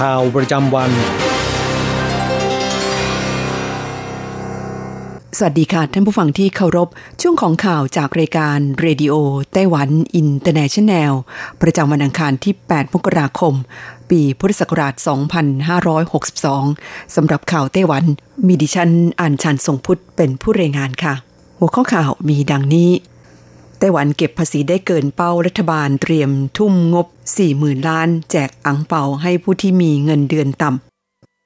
ข่าวประจำวัน สวัสดีค่ะ ท่านผู้ฟังที่เคารพ ช่วงของข่าวจากรายการ Radio Taiwan International ประจำวันอังคารที่ 8 มกราคม ปีพุทธศักราช 2562 สำหรับข่าวไต้หวัน มีดิฉันอัญชันทรงพุทธิ์ เป็นผู้รายงานค่ะ หัวข้อข่าวมีดังนี้ ไต้หวันเก็บภาษีได้เกินเป้ารัฐบาลเตรียมทุ่มงบ 40,000 ล้าน แจกอังเปาให้ผู้ที่มีเงินเดือนต่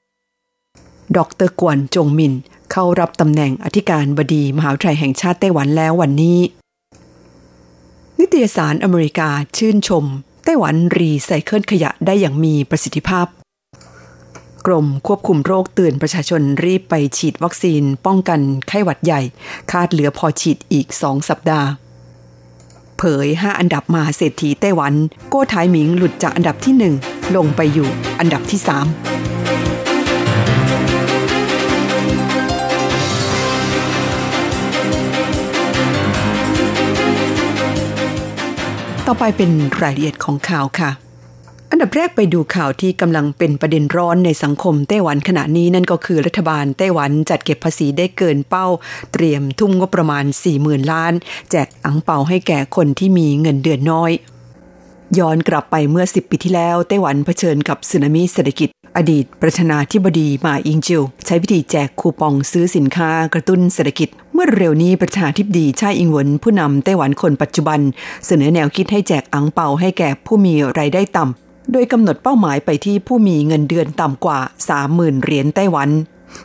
ำ ดรกวนจงมินเข้ารับตำแหน่งอธิการบดีมหาวิทยาลัยแห่งชาติไต้หวันแล้ววันนี้ นิตยสารอเมริกาชื่นชม ไต้หวันรีไซเคิลขยะได้อย่างมีประสิทธิภาพ กรมควบคุมโรคเตือนประชาชนรีบไปฉีดวัคซีนป้องกันไข้หวัดใหญ่ คาดเหลือพอฉีดอีกสองสัปดาห์ เผย 5 อันดับมหาเศรษฐีไต้หวัน โก้ไทหมิงหลุดจากอันดับที่ 1 ลงไปอยู่อันดับที่3ต่อไปเป็นรายละเอียดของข่าวค่ะ อันดับแรกไปดูข่าวที่กำลังเป็นประเด็นร้อนในสังคมไต้หวันขณะนี้นั่นก็คือรัฐบาลไต้หวันจัดเก็บภาษีได้เกินเป้า เตรียมทุ่มงบประมาณ 40,000 ล้าน แจกอังเปาให้แก่คนที่มีเงินเดือนน้อย ย้อนกลับไปเมื่อ 10 ปีที่แล้ว ไต้หวันเผชิญกับสึนามิเศรษฐกิจ อดีตประธานาธิบดีมาอิงจิว ใช้วิธีแจกคูปองซื้อสินค้ากระตุ้นเศรษฐกิจเมื่อเร็วนี้ประธานาธิบดีชาอิงหวนผู้นำไต้หวันคนปัจจุบัน เสนอแนวคิดให้แจกอังเปาให้แก่ผู้มีรายได้ต่ำ โดยกำหนดเป้าหมายไปที่ผู้มีเงินเดือนต่ำกว่า 30,000 เหรียญไต้หวัน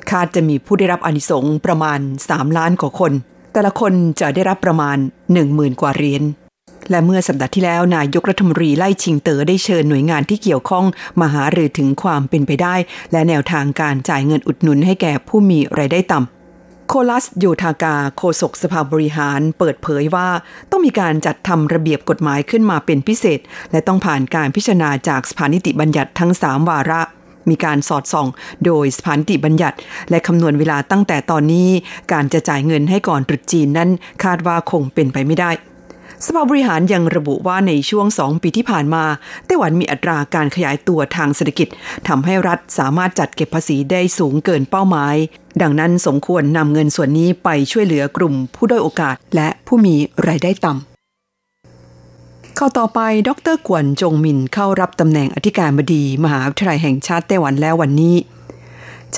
คาดจะมีผู้ได้รับอนิสงประมาณ 3 ล้านกว่าคน แต่ละคนจะได้รับประมาณ 10,000 กว่าเหรียญและเมื่อสัปดาห์ที่แล้วนายกรัฐมนตรีไล่ชิงเต๋อได้เชิญหน่วยงานที่เกี่ยวข้องมาหารือถึงความเป็นไปได้ และแนวทางการจ่ายเงินอุดหนุนให้แก่ผู้มีรายได้ต่ำ โคลัสโยธากาโฆษกสภาบริหารเปิดเผยว่าต้องมีการจัดทำระเบียบกฎหมายขึ้นมาเป็นพิเศษ และต้องผ่านการพิจารณาจากสภานิติบัญญัติทั้ง 3 วาระ มีการสอดส่อง โดยสภานิติบัญญัติ และคำนวณเวลาตั้งแต่ตอนนี้ การจะจ่ายเงินให้ก่อนตรุษจีนนั้นคาดว่าคงเป็นไปไม่ได้ สภาบริหารยังระบุว่าในช่วง 2 ปีที่ผ่านมาไต้หวันมีอัตราการขยายตัวทางเศรษฐกิจทำให้รัฐสามารถจัดเก็บภาษีได้สูงเกินเป้าหมาย ดังนั้นสมควรนำเงินส่วนนี้ไปช่วยเหลือกลุ่มผู้ด้อยโอกาสและผู้มีรายได้ต่ำเข้าต่อไป ดร กวนจงมินเข้ารับตำแหน่งอธิการบดี มหาวิทยาลัยแห่งชาติไต้หวันแล้ววันนี้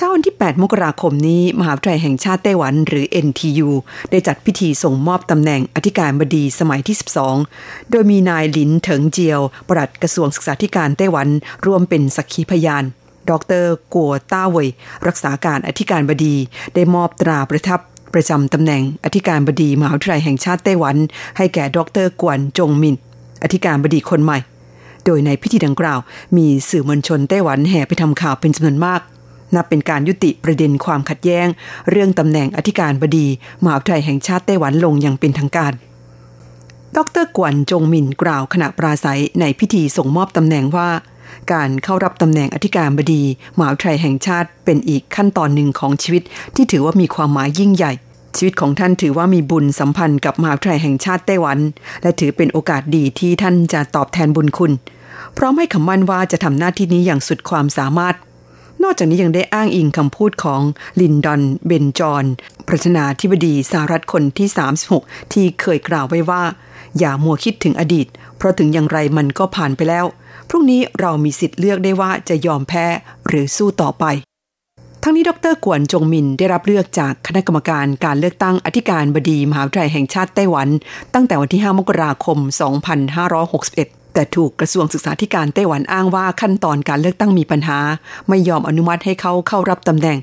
เช้าวันที่ 8 มกราคมนี้ มหาวิทยาลัยแห่งชาติไต้หวันหรือ NTU ได้จัดพิธีส่งมอบตำแหน่งอธิการบดีสมัยที่ 12 โดยมีนายหลินเถิงเจียว ปลัดกระทรวงศึกษาธิการไต้หวันร่วมเป็นสักขีพยานดรกัวต้าเวยรักษาการอธิการบดี ได้มอบตราประทับประจำตำแหน่งอธิการบดีมหาวิทยาลัยแห่งชาติไต้หวัน ให้แก่ดรกวนจงมิน อธิการบดีคนใหม่ โดยในพิธีดังกล่าว มีสื่อมวลชนไต้หวันแห่ไปทำข่าวเป็นจำนวนมาก นับเป็นการยุติประเด็นความขัดแย้ง เรื่องตำแหน่งอธิการบดีมหาวิทยาลัยแห่งชาติไต้หวันลงอย่างเป็นทางการ ดรกวนจงมินกล่าวขณะปราศัยในพิธีส่งมอบตำแหน่งว่า การเข้ารับตำแหน่งอธิการบดีมหาวิทยาลัยแห่งชาติเป็นอีกขั้นตอนหนึ่งของชีวิต ที่ถือว่ามีความหมายยิ่งใหญ่ชีวิตของท่านถือว่ามีบุญสัมพันธ์กับมหาวิทยาลัยแห่งชาติไต้หวัน และถือเป็นโอกาสดีที่ท่านจะตอบแทนบุญคุณ พร้อมให้คำมั่นว่าจะทำหน้าที่นี้อย่างสุดความสามารถ นอกจากนี้ยังได้อ้างอิงคำพูดของลินดอนเบนจอนประธานาธิบดีสหรัฐคนที่ 36 ที่เคยกล่าวไว้ว่า อย่ามัวคิดถึงอดีต เพราะถึงอย่างไรมันก็ผ่านไปแล้ว พรุ่งนี้เรามีสิทธิ์เลือกได้ว่าจะยอมแพ้หรือสู้ต่อไปทั้งนี้ดรกวนจงมินได้รับเลือกจากคณะกรรมการการเลือกตั้งอธิการบดีมหาวิทยาลัยแห่งชาติไต้หวัน ตั้งแต่วันที่ 5 มกราคม 2561 แต่ถูกกระทรวงศึกษาธิการไต้หวันอ้างว่าขั้นตอนการเลือกตั้งมีปัญหา ไม่ยอมอนุมัติให้เขาเข้ารับตำแหน่ง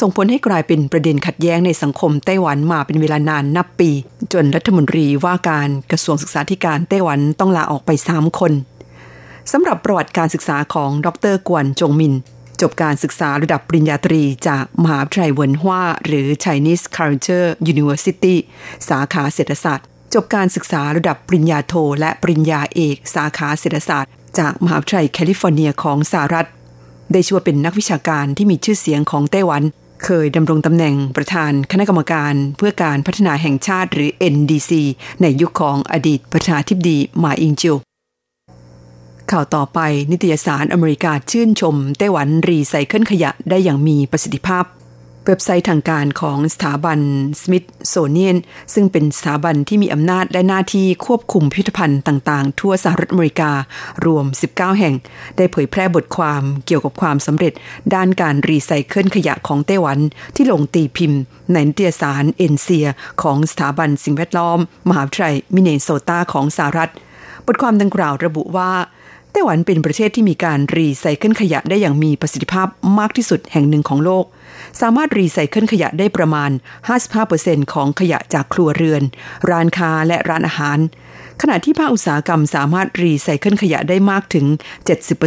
ส่งผลให้กลายเป็นประเด็นขัดแย้งในสังคมไต้หวันมาเป็นเวลานานนับปี จนรัฐมนตรีว่าการกระทรวงศึกษาธิการไต้หวันต้องลาออกไป 3 คนสำหรับประวัติการศึกษาของดรกวนจงมิน จบการศึกษาระดับปริญญาตรีจากมหาวิทยาลัยเวินฮวาหรือ Chinese Culture University สาขาเศรษฐศาสตร์ จบการศึกษาระดับปริญญาโทและปริญญาเอก สาขาเศรษฐศาสตร์ จากมหาวิทยาลัยแคลิฟอร์เนียของสหรัฐ ได้ชื่อว่าเป็นนักวิชาการที่มีชื่อเสียงของไต้หวัน เคยดำรงตำแหน่งประธานคณะกรรมการ เพื่อการพัฒนาแห่งชาติหรือ NDC ในยุคของอดีตประธานาธิบดีหม่าอิงจิ่วข่าวต่อไปนิตยสารอเมริกาชื่นชมไต้หวันรีไซเคิลขยะได้อย่างมีประสิทธิภาพ เว็บไซต์ทางการของสถาบันสมิธโซเนียนซึ่งเป็นสถาบันที่มีอำนาจและหน้าที่ควบคุมพิพิธภัณฑ์ต่างๆ ทั่วสหรัฐอเมริกา รวม 19 แห่ง ได้เผยแพร่บทความเกี่ยวกับความสำเร็จ ด้านการรีไซเคิลขยะของไต้หวัน ที่ลงตีพิมพ์ ในนิตยสาร Ensia ของสถาบันสิ่งแวดล้อม มหาวิทยาลัยมิเนโซตาของสหรัฐ บทความดังกล่าวระบุว่า ไต้หวันเป็นประเทศที่มีการรีไซเคิลขยะได้อย่างมีประสิทธิภาพมากที่สุดแห่งหนึ่งของโลก สามารถรีไซเคิลขยะได้ประมาณ 55%ของขยะจากครัวเรือน ร้านค้าและร้านอาหาร ขณะที่ภาคอุตสาหกรรมสามารถรีไซเคิลขยะได้มากถึง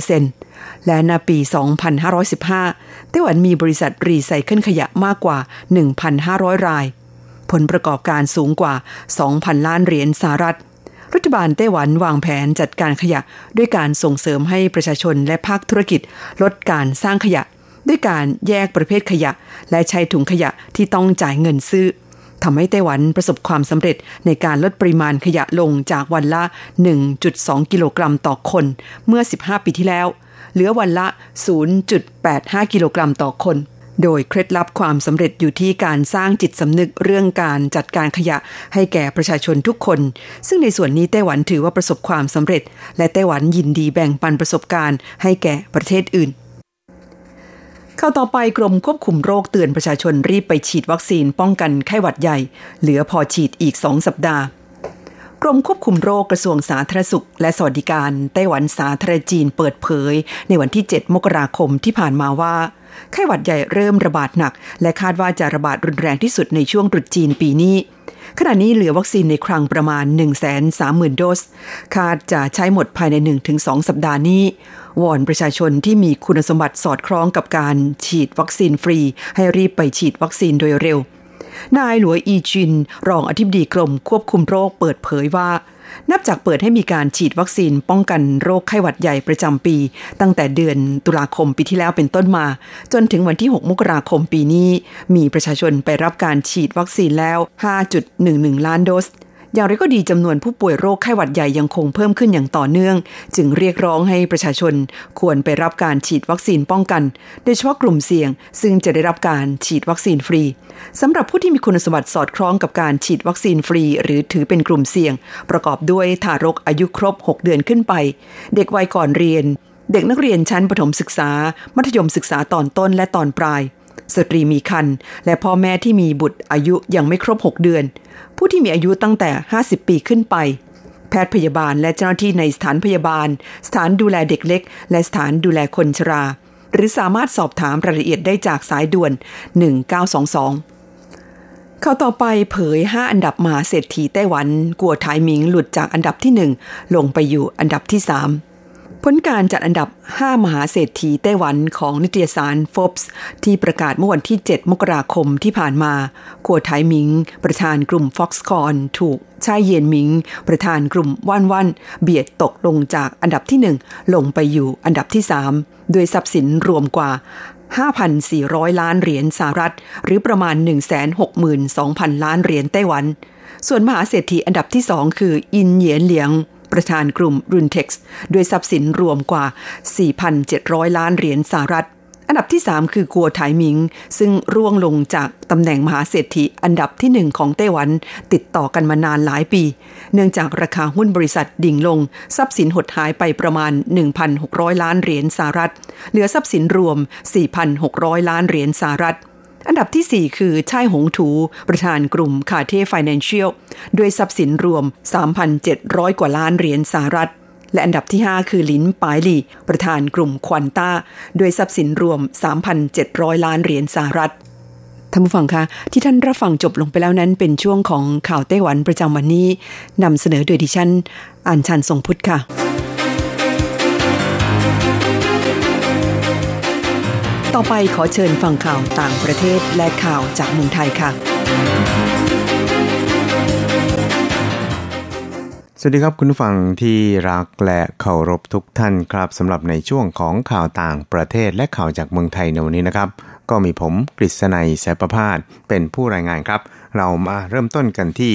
70%และในปี 2515 ไต้หวันมีบริษัทรีไซเคิลขยะมากกว่า 1,500 ราย ผลประกอบการสูงกว่า 2,000 ล้านเหรียญสหรัฐ รัฐบาลไต้หวันวางแผนจัดการขยะ ด้วยการส่งเสริมให้ประชาชนและภาคธุรกิจ ลดการสร้างขยะ ด้วยการแยกประเภทขยะ และใช้ถุงขยะที่ต้องจ่ายเงินซื้อทำให้ไต้หวันประสบความสำเร็จในการลดปริมาณขยะลงจากวันละ 1.2 กิโลกรัมต่อคนเมื่อ 15 ปีที่แล้ว เหลือวันละ 0.85 กิโลกรัมต่อคน โดยเคล็ดลับความสำเร็จอยู่ที่การสร้างจิตสำนึกเรื่องการจัดการขยะให้แก่ประชาชนทุกคน ซึ่งในส่วนนี้ไต้หวันถือว่าประสบความสำเร็จ และไต้หวันยินดีแบ่งปันประสบการณ์ให้แก่ประเทศอื่นเข้าต่อไปกรมควบคุมโรคเตือนประชาชนรีบไปฉีดวัคซีนป้องกันไข้หวัดใหญ่ เหลือพอฉีดอีกสองสัปดาห์ กรมควบคุมโรคกระทรวงสาธารณสุข และสวัสดิการไต้หวันสาธารณจีนเปิดเผย ในวันที่ 7 มกราคมที่ผ่านมาว่า ไข้หวัดใหญ่เริ่มระบาดหนัก และคาดว่าจะระบาดรุนแรงที่สุดในช่วงตรุษจีนปีนี้ ขณะนี้เหลือวัคซีนในคลังประมาณ 130,000 โดส คาดจะใช้หมดภายใน 1-2 สัปดาห์นี้ วอนประชาชนที่มีคุณสมบัติสอดคล้องกับการฉีดวัคซีนฟรี ให้รีบไปฉีดวัคซีนโดยเร็ว นายหลวอีจิน รองอธิบดีกรมควบคุมโรคเปิดเผยว่า นับจากเปิดให้มีการฉีดวัคซีนป้องกันโรคไข้หวัดใหญ่ประจำปี ตั้งแต่เดือนตุลาคมปีที่แล้วเป็นต้นมา จนถึงวันที่ 6 มกราคมปีนี้ มีประชาชนไปรับการฉีดวัคซีนแล้ว 5.11 ล้านโดส อย่างไรก็ดีจำนวนผู้ป่วยโรคไข้หวัดใหญ่ยังคงเพิ่มขึ้นอย่างต่อเนื่อง จึงเรียกร้องให้ประชาชนควรไปรับการฉีดวัคซีนป้องกัน โดยเฉพาะกลุ่มเสี่ยง ซึ่งจะได้รับการฉีดวัคซีนฟรีสำหรับผู้ที่มีคุณสมบัติสอดคล้องกับการฉีดวัคซีนฟรี หรือถือเป็นกลุ่มเสี่ยง ประกอบด้วยทารกอายุครบ 6 เดือนขึ้นไป เด็กวัยก่อนเรียน เด็กนักเรียนชั้นประถมศึกษา มัธยมศึกษาตอนต้นและตอนปลาย สตรีมีครรภ์และพ่อแม่ที่มีบุตรอายุยังไม่ครบ 6 เดือน ผู้ที่มีอายุตั้งแต่ 50 ปีขึ้นไป แพทย์พยาบาลและเจ้าหน้าที่ในสถานพยาบาล สถานดูแลเด็กเล็ก และสถานดูแลคนชรา หรือสามารถสอบถามรายละเอียดได้จากสายด่วน 1922 เขาต่อไปเผย 5 อันดับมหาเศรษฐีไต้หวัน กัวไทยมิงหลุดจากอันดับที่ 1 ลงไปอยู่อันดับที่ 3 ผลการจัดอันดับ 5 มหาเศรษฐีไต้หวันของนิตยสาร Forbes ที่ประกาศเมื่อวันที่ 7 มกราคมที่ผ่านมา กัวไทมิง ประธานกลุ่ม Foxconn ถูกชายเยียนมิง ประธานกลุ่มว่านวันเบียดตกลงจากอันดับที่ 1 ลงไปอยู่อันดับที่3โดยทรัพย์สินรวมกว่า 5,400 ล้านเหรียญสหรัฐ หรือประมาณ 162,000 ล้านเหรียญไต้หวัน ส่วนมหาเศรษฐีอันดับที่สองคืออินเหยียนเหลียง ประธานกลุ่มรุนเท็กซ์ด้วยทรัพย์สินรวมกว่า 4,700 ล้านเหรียญสหรัฐ อันดับที่ 3 คือกัวไถหมิง ซึ่งร่วงลงจากตำแหน่งมหาเศรษฐีอันดับที่ 1 ของไต้หวัน ติดต่อกันมานานหลายปี เนื่องจากราคาหุ้นบริษัทดิ่งลง ทรัพย์สินหดหายไปประมาณ 1,600 ล้านเหรียญสหรัฐ เหลือทรัพย์สินรวม 4,600 ล้านเหรียญสหรัฐ อันดับที่ 4 คือช่ายหงถู ประธานกลุ่มคาเท่ไฟแนนเชียลด้วยทรัพย์สินรวม 3,700 กว่าล้านเหรียญสหรัฐ และอันดับที่ 5 คือลินปายลี ประธานกลุ่มควันต้าด้วยทรัพย์สินรวม 3,700 ล้านเหรียญสหรัฐท่านผู้ฟังคะที่ท่านรับฟังจบลงไปแล้วนั้นเป็นช่วงของข่าวไต้หวันประจำวันนี้นำเสนอโดยดิฉันอัญชันทรงพุทธค่ะ ต่อไปขอเชิญฟังข่าวต่างประเทศและข่าวจากเมืองไทยค่ะ สวัสดีครับคุณฟังที่รักและเคารพทุกท่านครับสำหรับในช่วงของข่าวต่างประเทศและข่าวจากเมืองไทยในวันนี้นะครับ ก็มีผมกฤษณัยแสประพาสเป็นผู้รายงานครับ เรามาเริ่มต้นกันที่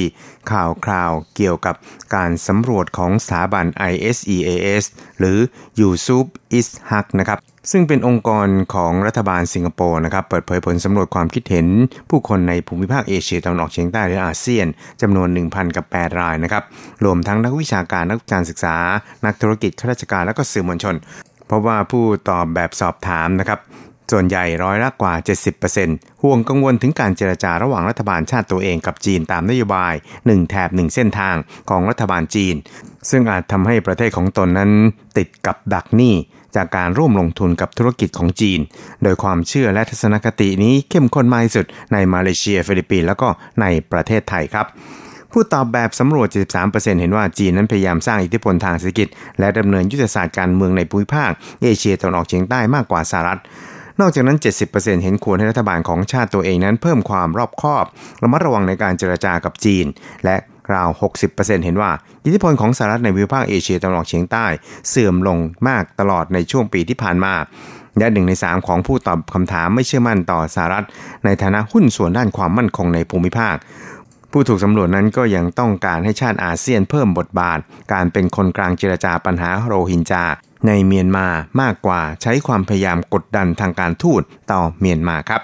ข่าวคราวเกี่ยวกับการสำรวจของสถาบัน ISEAS หรือ y u s u p i s h a k นะครับซึ่งเป็นองค์กรของรัฐบาลสิงคโปร์นะครับ เปิดเผยผลสำรวจความคิดเห็น ผู้คนในภูมิภาคเอเชียตะวันออกเฉียงใต้หรืออาเซียนจำนวน 1,000 กับ 8 รายนะครับ รวมทั้งนักวิชาการนักการศึกษา นักธุรกิจข้าราชการและก็สื่อมวลชน เพราะว่าผู้ตอบแบบสอบถามนะครับ ส่วนใหญ่ร้อยละกว่า 70%ห่วงกังวลถึงการเจรจาระหว่างรัฐบาลชาติตัวเองกับจีนตามนโยบาย 1 แถบ 1 เส้นทางของรัฐบาลจีน ซึ่งอาจทำให้ประเทศของตนนั้น ติดกับดักหนี้จากการร่วมลงทุนกับธุรกิจของจีน โดยความเชื่อและทัศนคตินี้เข้มข้นมากที่สุดในมาเลเซีย ฟิลิปปินส์แล้วก็ในประเทศไทยครับผู้ตอบแบบสำรวจ 73%เห็นว่าจีนนั้นพยายามสร้างอิทธิพลทางเศรษฐกิจ และดำเนินยุทธศาสตร์การเมืองในภูมิภาค เอเชียตะวันออกเฉียงใต้มากกว่าสหรัฐ นอกจากนั้น 70%เห็นควรให้รัฐบาลของชาติตัวเองนั้นเพิ่มความรอบคอบระมัดระวังในการเจรจากับจีน และราว 60%เห็นว่า อิทธิพลของสหรัฐในวิภาคเอเชียตะวันออกเฉียงใต้ เสื่อมลงมากตลอดในช่วงปีที่ผ่านมาและหนึ่งในสามของผู้ตอบคำถามไม่เชื่อมั่นต่อสหรัฐ ในฐานะหุ้นส่วนด้านความมั่นคงในภูมิภาค ผู้ถูกสำรวจนั้นก็ยังต้องการให้ชาติอาเซียนเพิ่มบทบาท การเป็นคนกลางเจรจาปัญหาโรฮิงญาในเมียนมามากกว่าใช้ความพยายามกดดันทางการทูตต่อเมียนมาครับ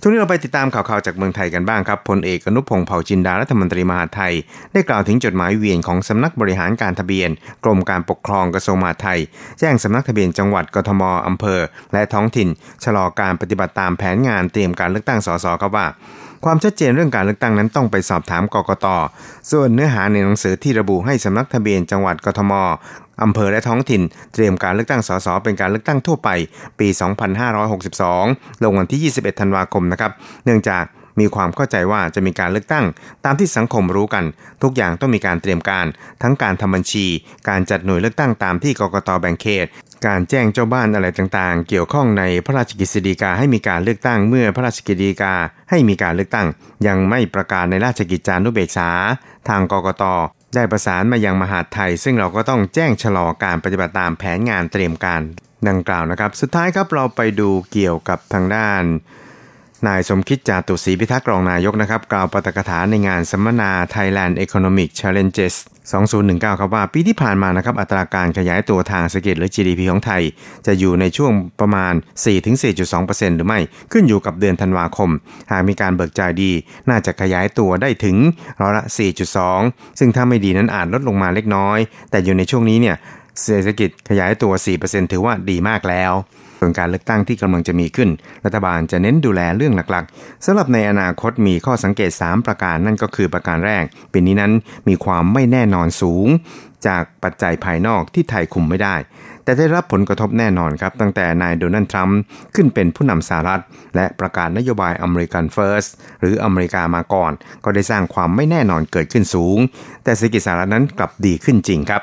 ช่วงนี้เราไปติดตามข่าวๆจากเมืองไทยกันบ้างครับพลเอกอนุพงศ์เผ่าจินดารัฐมนตรีมหาไทย ได้กล่าวถึงจดหมายเวียนของสำนักบริหารการทะเบียน กรมการปกครองกระทรวงมหาดไทย แจ้งสำนักทะเบียนจังหวัดกทมอำเภอ และท้องถิ่น ชะลอการปฏิบัติตามแผนงานเตรียมการเลือกตั้งสสครับว่า ความชัดเจนเรื่องการเลือกตั้งนั้นต้องไปสอบถามกกต ส่วนเนื้อหาในหนังสือที่ระบุให้สำนักทะเบียนจังหวัดกทมอำเภอและท้องถิ่น เตรียมการเลือกตั้งสสเป็นการเลือกตั้งทั่วไป ปี 2562 ลงวันที่ 21 ธันวาคมนะครับ เนื่องจาก มีความเข้าใจว่าจะมีการเลือกตั้ง ตามที่สังคมรู้กัน ทุกอย่างต้องมีการเตรียมการ ทั้งการทำบัญชี การจัดหน่วยเลือกตั้งตามที่กกตแบ่งเขต การแจ้งเจ้าบ้านอะไรต่างๆ เกี่ยวข้องในพระราชกิจสีกาให้มีการเลือกตั้งเมื่อพระราชกิจสีกาให้มีการเลือกตั้ง ยังไม่ประกาศในราชกิจจานุเบกษา ทางกกตได้ประสานมายังมหาดไทย ซึ่งเราก็ต้องแจ้งชะลอการปฏิบัติตามแผนงานเตรียมการดังกล่าวนะครับ สุดท้ายครับเราไปดูเกี่ยวกับทางด้าน นายสมคิดจาตุศรีพิทักษ์รองนายกนะครับ กล่าวปาฐกถาในงานสัมมนา Thailand Economic Challenges 2019 ครับว่าปีที่ผ่านมานะครับอัตราการขยายตัวทางเศรษฐกิจหรือ GDP ของไทย จะอยู่ในช่วงประมาณ 4-4.2%หรือไม่ขึ้นอยู่กับเดือนธันวาคม หากมีการเบิกจ่ายดี น่าจะขยายตัวได้ถึงร้อยละ 4.2 ซึ่งถ้าไม่ดีนั้นอาจลดลงมาเล็กน้อย แต่อยู่ในช่วงนี้เนี่ยเศรษฐกิจขยายตัว 4%ถือว่าดีมากแล้ว ส่วนการเลือกตั้งที่กำลังจะมีขึ้น รัฐบาลจะเน้นดูแลเรื่องหลักๆสำหรับในอนาคตมีข้อสังเกต 3 ประการนั่นก็คือประการแรกปีนี้นั้นมีความไม่แน่นอนสูง จากปัจจัยภายนอกที่ไทยคุมไม่ได้ แต่ได้รับผลกระทบแน่นอนครับ ตั้งแต่นายโดนัลด์ทรัมป์ขึ้นเป็นผู้นำสหรัฐ และประกาศนโยบายอเมริกันเฟิร์สหรืออเมริกามาก่อน ก็ได้สร้างความไม่แน่นอนเกิดขึ้นสูง แต่เศรษฐกิจสหรัฐนั้นกลับดีขึ้นจริงครับ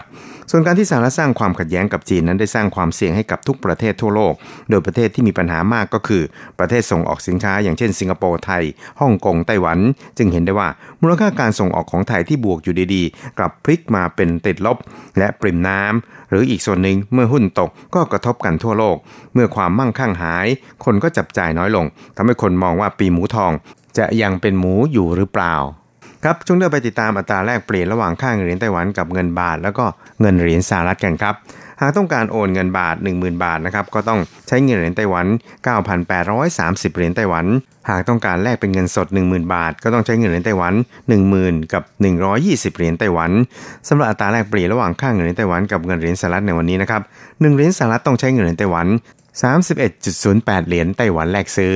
ส่วนการที่สหรัฐสร้างความขัดแย้งกับจีนนั้นได้สร้างความเสี่ยงให้กับทุกประเทศทั่วโลก โดยประเทศที่มีปัญหามากก็คือประเทศส่งออกสินค้า อย่างเช่น สิงคโปร์ไทยฮ่องกงไต้หวัน จึงเห็นได้ว่ามูลค่าการส่งออกของไทยที่บวกอยู่ดีๆ กลับพลิกมาเป็นติดลบ และปริมน้ำหรืออีกส่วนหนึ่งเมื่อหุ้นตกก็กระทบกันทั่วโลก เมื่อความมั่งคั่งหาย คนก็จับจ่ายน้อยลงทำให้คนมองว่าปีหมูทอง จะยังเป็นหมูอยู่หรือเปล่า ครับช่วงเดือนไปติดตามอัตราแลกเปลี่ยนระหว่างค่าเงินเหรียญไต้หวันกับเงินบาท แล้วก็เงินเหรียญสหรัฐกันครับหากต้องการโอนเงินบาท 10,000 บาทนะครับก็ต้องใช้เงินเหรียญไต้หวัน 9,830 เหรียญไต้หวัน หากต้องการแลกเป็นเงินสด 10,000 บาท ก็ต้องใช้เงินเหรียญไต้หวัน 10,000 กับ 120 เหรียญไต้หวันสำหรับอัตราแลกเปลี่ยนระหว่างค่าเงินเหรียญไต้หวันกับเงินเหรียญสหรัฐในวันนี้นะครับ1เหรียญสหรัฐต้องใช้เงินเหรียญไต้หวัน 31.08 เหรียญไต้หวันแลกซื้อ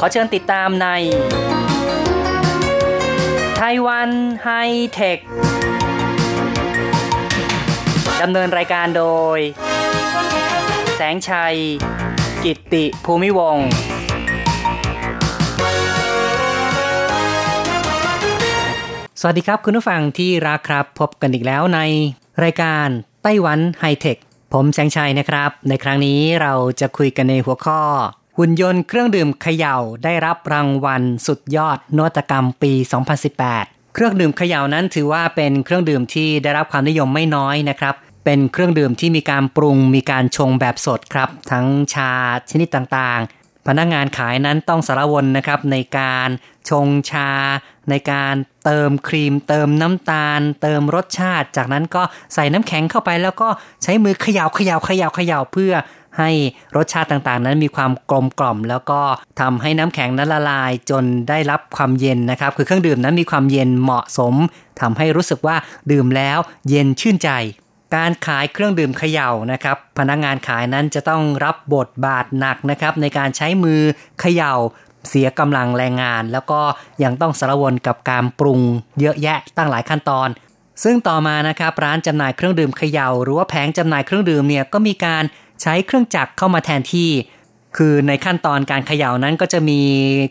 ขอเชิญติดตามในไต้หวันไฮเทค ดำเนินรายการโดย แสงชัย กิตติภูมิวงสวัสดีครับคุณผู้ฟังที่รักครับ พบกันอีกแล้วในรายการไต้หวันไฮเทค ผมแสงชัยนะครับ ในครั้งนี้เราจะคุยกันในหัวข้อ หุ่นยนต์เครื่องดื่มเขย่าได้รับรางวัลสุดยอดนวัตกรรมปี 2018 เครื่องดื่มเขย่านั้นถือว่าเป็นเครื่องดื่มที่ได้รับความนิยมไม่น้อยนะครับ เป็นเครื่องดื่มที่มีการปรุงมีการชงแบบสดครับ ทั้งชาชนิดต่างๆ พนักงานขายนั้นต้องสารวนนะครับในการชงชา ในการเติมครีม เติมน้ำตาล เติมรสชาติ จากนั้นก็ใส่น้ำแข็งเข้าไปแล้วก็ใช้มือเขย่าเขย่าเขย่าเขย่าเพื่อ ให้รสชาติต่างๆ นั้นมีความกลมกล่อม แล้วก็ทำให้น้ำแข็งนั้นละลายจนได้รับความเย็นนะครับ คือเครื่องดื่มนั้นมีความเย็นเหมาะสมทำให้รู้สึกว่าดื่มแล้วเย็นชื่นใจ การขายเครื่องดื่มเขย่านะครับ พนักงงานขายนั้นจะต้องรับบทบาทหนักนะครับ ในการใช้มือเขย่าเสียกำลังแรงงาน แล้วก็ยังต้องสารวนกับการปรุงเยอะแยะตั้งหลายขั้นตอนซึ่งต่อมานะครับร้านจำหน่ายเครื่องดื่มเขย่าหรือว่าแผงจำหน่ายเครื่องดื่มเนี่ยก็มีการ ใช้เครื่องจักรเข้ามาแทนที่ คือในขั้นตอนการเขย่านั้นก็จะมี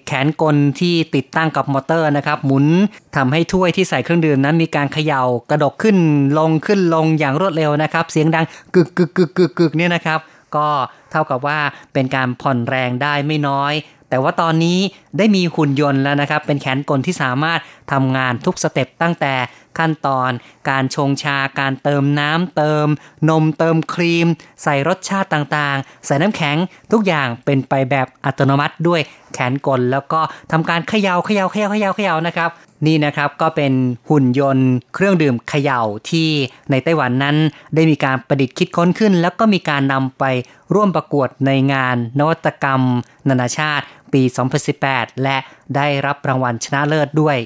แขนกลที่ติดตั้งกับมอเตอร์นะครับ หมุนทำให้ถ้วยที่ใส่เครื่องดื่มนั้นมีการเขย่ากระดกขึ้นลงขึ้นลงอย่างรวดเร็วนะครับ เสียงดังกึกกึกกึกกึกกึกเนี่ยนะครับ ก็เท่ากับว่าเป็นการผ่อนแรงได้ไม่น้อยแต่ว่าตอนนี้ได้มีหุ่นยนต์แล้วนะครับ เป็นแขนกลที่สามารถทำงานทุกสเต็ปตั้งแต่ ขั้นตอน การชงชาการเติมน้ำเติม นมเติมครีม ใส่รสชาติต่างๆ ใส่น้ำแข็งทุกอย่างเป็นไปแบบอัตโนมัติด้วยแขนกล แล้วก็ทำการเขยา่าเขยา่าเขยา่าเขยา่าเขย่านะครับนี่นะครับก็เป็นหุ่นยนต์เครื่องดื่มเขย่าที่ในไต้หวันนั้น ได้มีการประดิษฐ์คิดค้นขึ้น แล้วก็มีการนำไปร่วมประกวดในงานนวัตกรรม นานาชาติปี 2018 และได้รับรางวัลชนะเลิศด้วย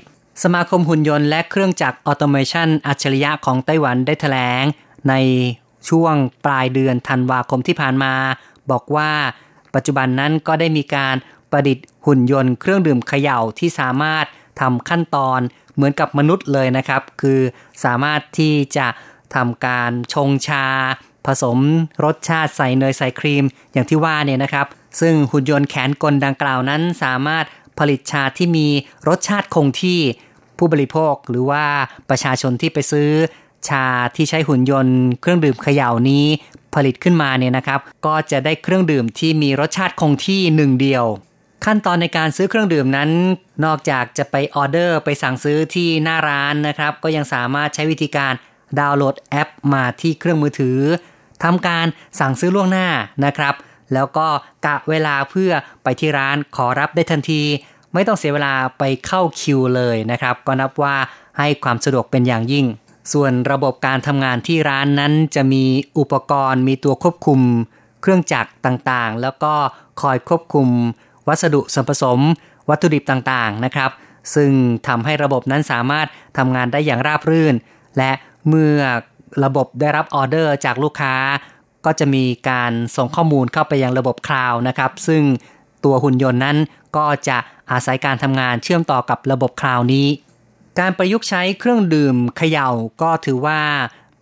สมาคมหุ่นยนต์และเครื่องจักรออโตเมชันอัจฉริยะของไต้หวันได้แถลง ในช่วงปลายเดือนธันวาคมที่ผ่านมา บอกว่าปัจจุบันนั้นก็ได้มีการประดิษฐ์หุ่นยนต์เครื่องดื่มเขย่าที่สามารถทำขั้นตอนเหมือนกับมนุษย์เลยนะครับ คือสามารถที่จะทำการชงชา ผสมรสชาติใส่เนยใส่ครีม อย่างที่ว่าเนี่ยนะครับ ซึ่งหุ่นยนต์แขนกลดังกล่าวนั้นสามารถผลิตชาที่มีรสชาติคงที่ ผู้บริโภคหรือว่าประชาชนที่ไปซื้อ ชาที่ใช้หุ่นยนต์ เครื่องดื่มเขย่านี้ผลิตขึ้นมาเนี่ยนะครับ ก็จะได้เครื่องดื่มที่มีรสชาติคงที่หนึ่งเดียว ขั้นตอนในการซื้อเครื่องดื่มนั้น นอกจากจะไปออเดอร์ไปสั่งซื้อที่หน้าร้านนะครับ ก็ยังสามารถใช้วิธีการดาวน์โหลดแอปมาที่เครื่องมือถือทำการสั่งซื้อล่วงหน้านะครับ แล้วก็กะเวลาเพื่อไปที่ร้านขอรับได้ทันที ไม่ต้องเสียเวลาไปเข้าคิวเลยนะครับ ก็นับว่าให้ความสะดวกเป็นอย่างยิ่ง ส่วนระบบการทำงานที่ร้านนั้นจะมีอุปกรณ์ มีตัวควบคุม เครื่องจักรต่างๆ แล้วก็คอยควบคุม วัสดุส่วนผสม วัตถุดิบต่างๆนะครับ ซึ่งทำให้ระบบนั้นสามารถทำงานได้อย่างราบรื่น และเมื่อระบบได้รับออเดอร์จากลูกค้า ก็จะมีการส่งข้อมูลเข้าไปยังระบบคลาวนะครับ ซึ่งตัวหุ่นยนต์นั้น ก็จะอาศัยการทำงานเชื่อมต่อกับระบบคลาวนี้ การประยุกต์ใช้เครื่องดื่มเขย่าก็ถือว่า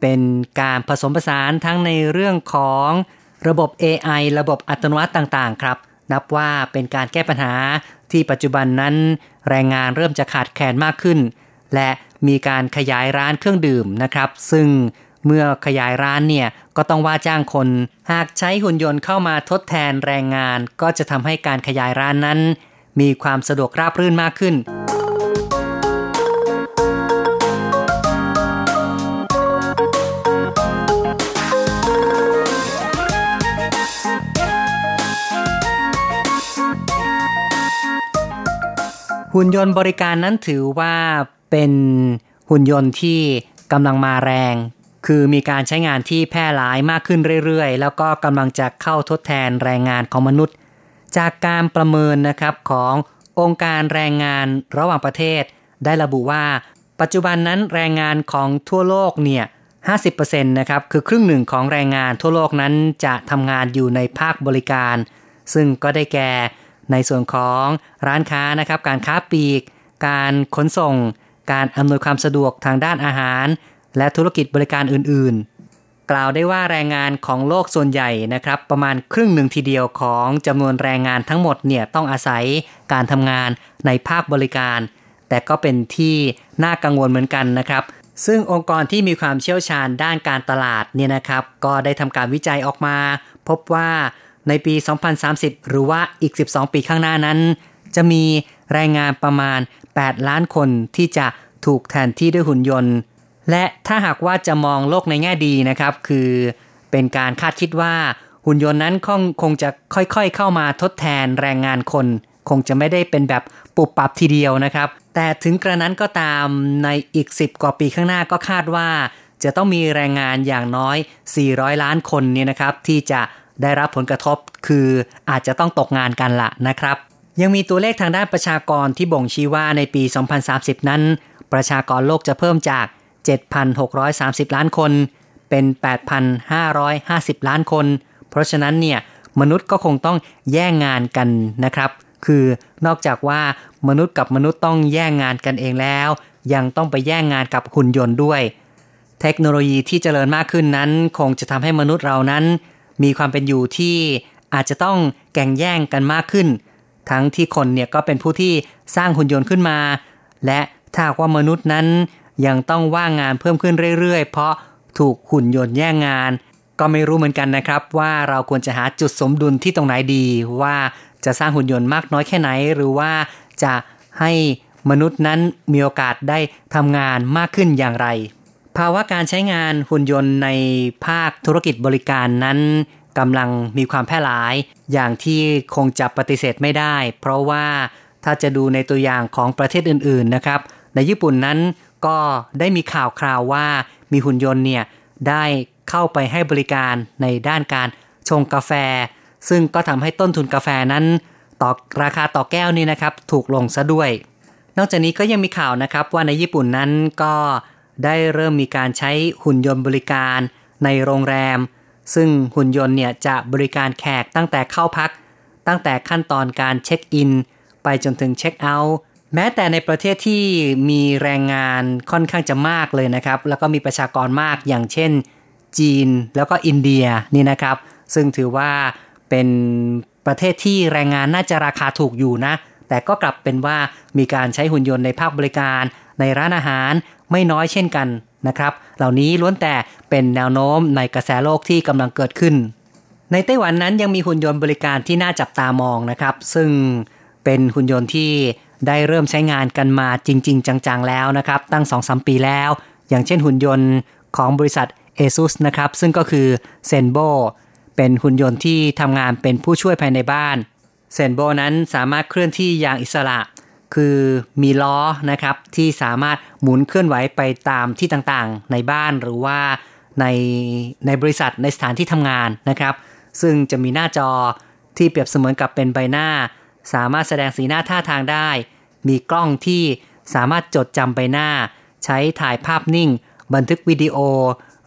เป็นการผสมผสานทั้งในเรื่องของระบบ AI ระบบอัตโนมัติต่างๆ ครับ นับว่าเป็นการแก้ปัญหาที่ปัจจุบันนั้น แรงงานเริ่มจะขาดแคลนมากขึ้น และมีการขยายร้านเครื่องดื่มนะครับ ซึ่ง เมื่อขยายร้านเนี่ยก็ต้องว่าจ้างคน หากใช้หุ่นยนต์เข้ามาทดแทนแรงงาน ก็จะทำให้การขยายร้านนั้น มีความสะดวกราบรื่นมากขึ้น หุ่นยนต์บริการนั้นถือว่าเป็นหุ่นยนต์ที่กำลังมาแรง คือมีการใช้งานที่แพร่หลายมากขึ้นเรื่อยๆ แล้วก็กำลังจะเข้าทดแทนแรงงานของมนุษย์ จากการประเมินนะครับขององค์การแรงงานระหว่างประเทศ ได้ระบุว่า ปัจจุบันนั้นแรงงานของทั่วโลกเนี่ย 50%นะครับคือครึ่งหนึ่งของแรงงานทั่วโลกนั้นจะทำงานอยู่ในภาคบริการ ซึ่งก็ได้แก่ในส่วนของร้านค้านะครับ การค้าปลีก การขนส่ง การอำนวยความสะดวกทางด้านอาหาร และธุรกิจบริการอื่น ๆ กล่าวได้ว่าแรงงานของโลกส่วนใหญ่นะครับ ประมาณครึ่งหนึ่งทีเดียวของจำนวนแรงงานทั้งหมดเนี่ยต้องอาศัยการทำงานในภาคบริการ แต่ก็เป็นที่น่ากังวลเหมือนกันนะครับ ซึ่งองค์กรที่มีความเชี่ยวชาญด้านการตลาดเนี่ยนะครับ ก็ได้ทำการวิจัยออกมา พบว่าในปี 2030 หรือว่าอีก 12 ปีข้างหน้านั้น จะมีแรงงานประมาณ 8 ล้านคนที่จะถูกแทนที่ด้วยหุ่นยนต์ และถ้าหากว่าจะมองโลกในแง่ดีนะครับ คือเป็นการคาดคิดว่าหุ่นยนต์นั้นคงคงจะค่อยๆเข้ามาทดแทนแรงงานคน คงจะไม่ได้เป็นแบบปุบปับทีเดียวนะครับ แต่ถึงกระนั้นก็ตามในอีก 10 กว่าปีข้างหน้าก็คาดว่า จะต้องมีแรงงานอย่างน้อย 400 ล้านคนเนี่ยนะครับ ที่จะได้รับผลกระทบคืออาจจะต้องตกงานกันละนะครับ ยังมีตัวเลขทางด้านประชากรที่บ่งชี้ว่าในปี 2030 นั้น ประชากรโลกจะเพิ่มจาก 7,630 ล้านคน เป็น 8,550 ล้านคน เพราะฉะนั้นเนี่ยมนุษย์ก็คงต้องแย่งงานกันนะครับ คือนอกจากว่ามนุษย์กับมนุษย์ต้องแย่งงานกันเองแล้ว ยังต้องไปแย่งงานกับหุ่นยนต์ด้วย เทคโนโลยีที่เจริญมากขึ้นนั้น คงจะทำให้มนุษย์เรานั้น มีความเป็นอยู่ที่อาจจะต้องแข่งแย่งกันมากขึ้น ทั้งที่คนเนี่ยก็เป็นผู้ที่สร้างหุ่นยนต์ขึ้นมา และถ้าว่ามนุษย์นั้น ยังต้องว่างงานเพิ่มขึ้นเรื่อยๆ เพราะถูกหุ่นยนต์แย่งงาน ก็ไม่รู้เหมือนกันนะครับ ว่าเราควรจะหาจุดสมดุลที่ตรงไหนดี ว่าจะสร้างหุ่นยนต์มากน้อยแค่ไหน หรือว่าจะให้มนุษย์นั้นมีโอกาสได้ทำงานมากขึ้นอย่างไร ภาวะการใช้งานหุ่นยนต์ในภาคธุรกิจบริการนั้นกำลังมีความแพร่หลาย อย่างที่คงจะปฏิเสธไม่ได้ เพราะว่าถ้าจะดูในตัวอย่างของประเทศอื่น ๆนะครับ ในญี่ปุ่นนั้น ก็ได้มีข่าวคราวว่ามีหุ่นยนต์เนี่ยได้เข้าไปให้บริการในด้านการชงกาแฟ ซึ่งก็ทำให้ต้นทุนกาแฟนั้น ต่อราคาต่อแก้วนี่นะครับ ถูกลงซะด้วย นอกจากนี้ก็ยังมีข่าวนะครับว่าในญี่ปุ่นนั้นก็ได้เริ่มมีการใช้หุ่นยนต์บริการในโรงแรม ซึ่งหุ่นยนต์เนี่ยจะบริการแขกตั้งแต่เข้าพัก ตั้งแต่ขั้นตอนการเช็คอิน ไปจนถึงเช็คเอาท์ แม้แต่ในประเทศที่มีแรงงานค่อนข้างจะมากเลยนะครับ แล้วก็มีประชากรมากอย่างเช่น จีนแล้วก็อินเดียนี่นะครับ ซึ่งถือว่าเป็นประเทศที่แรงงานน่าจะราคาถูกอยู่นะ แต่ก็กลับเป็นว่ามีการใช้หุ่นยนต์ในภาคบริการ ในร้านอาหารไม่น้อยเช่นกันนะครับ เหล่านี้ล้วนแต่เป็นแนวโน้มในกระแสโลกที่กำลังเกิดขึ้น ในไต้หวันนั้นยังมีหุ่นยนต์บริการที่น่าจับตามองนะครับ ซึ่งเป็นหุ่นยนต์ที่ ได้เริ่มใช้งานกันมาจริง ๆ จัง ๆ แล้วนะครับ ตั้ง2สปีแล้ว อย่างเช่นหุ่นยนต์ของบริษัท ASUS นะครับ ซึ่งก็คือเซนโบเป็นหุ่นยนต์ที่ทำงานเป็นผู้ช่วยภายในบ้านเซนโบนั้นสามารถเคลื่อนที่อย่างอิสระ คือมีล้อนะครับที่สามารถหมุนเคลื่อนไหวไปตามที่ต่างๆ ในบ้านหรือว่าในในบริษัทในสถานที่ทำงานนะครับ ซึ่งจะมีหน้าจอที่เปรียบเสมือนกับเป็นใบหน้า สามารถแสดงสีหน้าท่าทางได้ มีกล้องที่สามารถจดจำใบหน้า ใช้ถ่ายภาพนิ่ง บันทึกวิดีโอ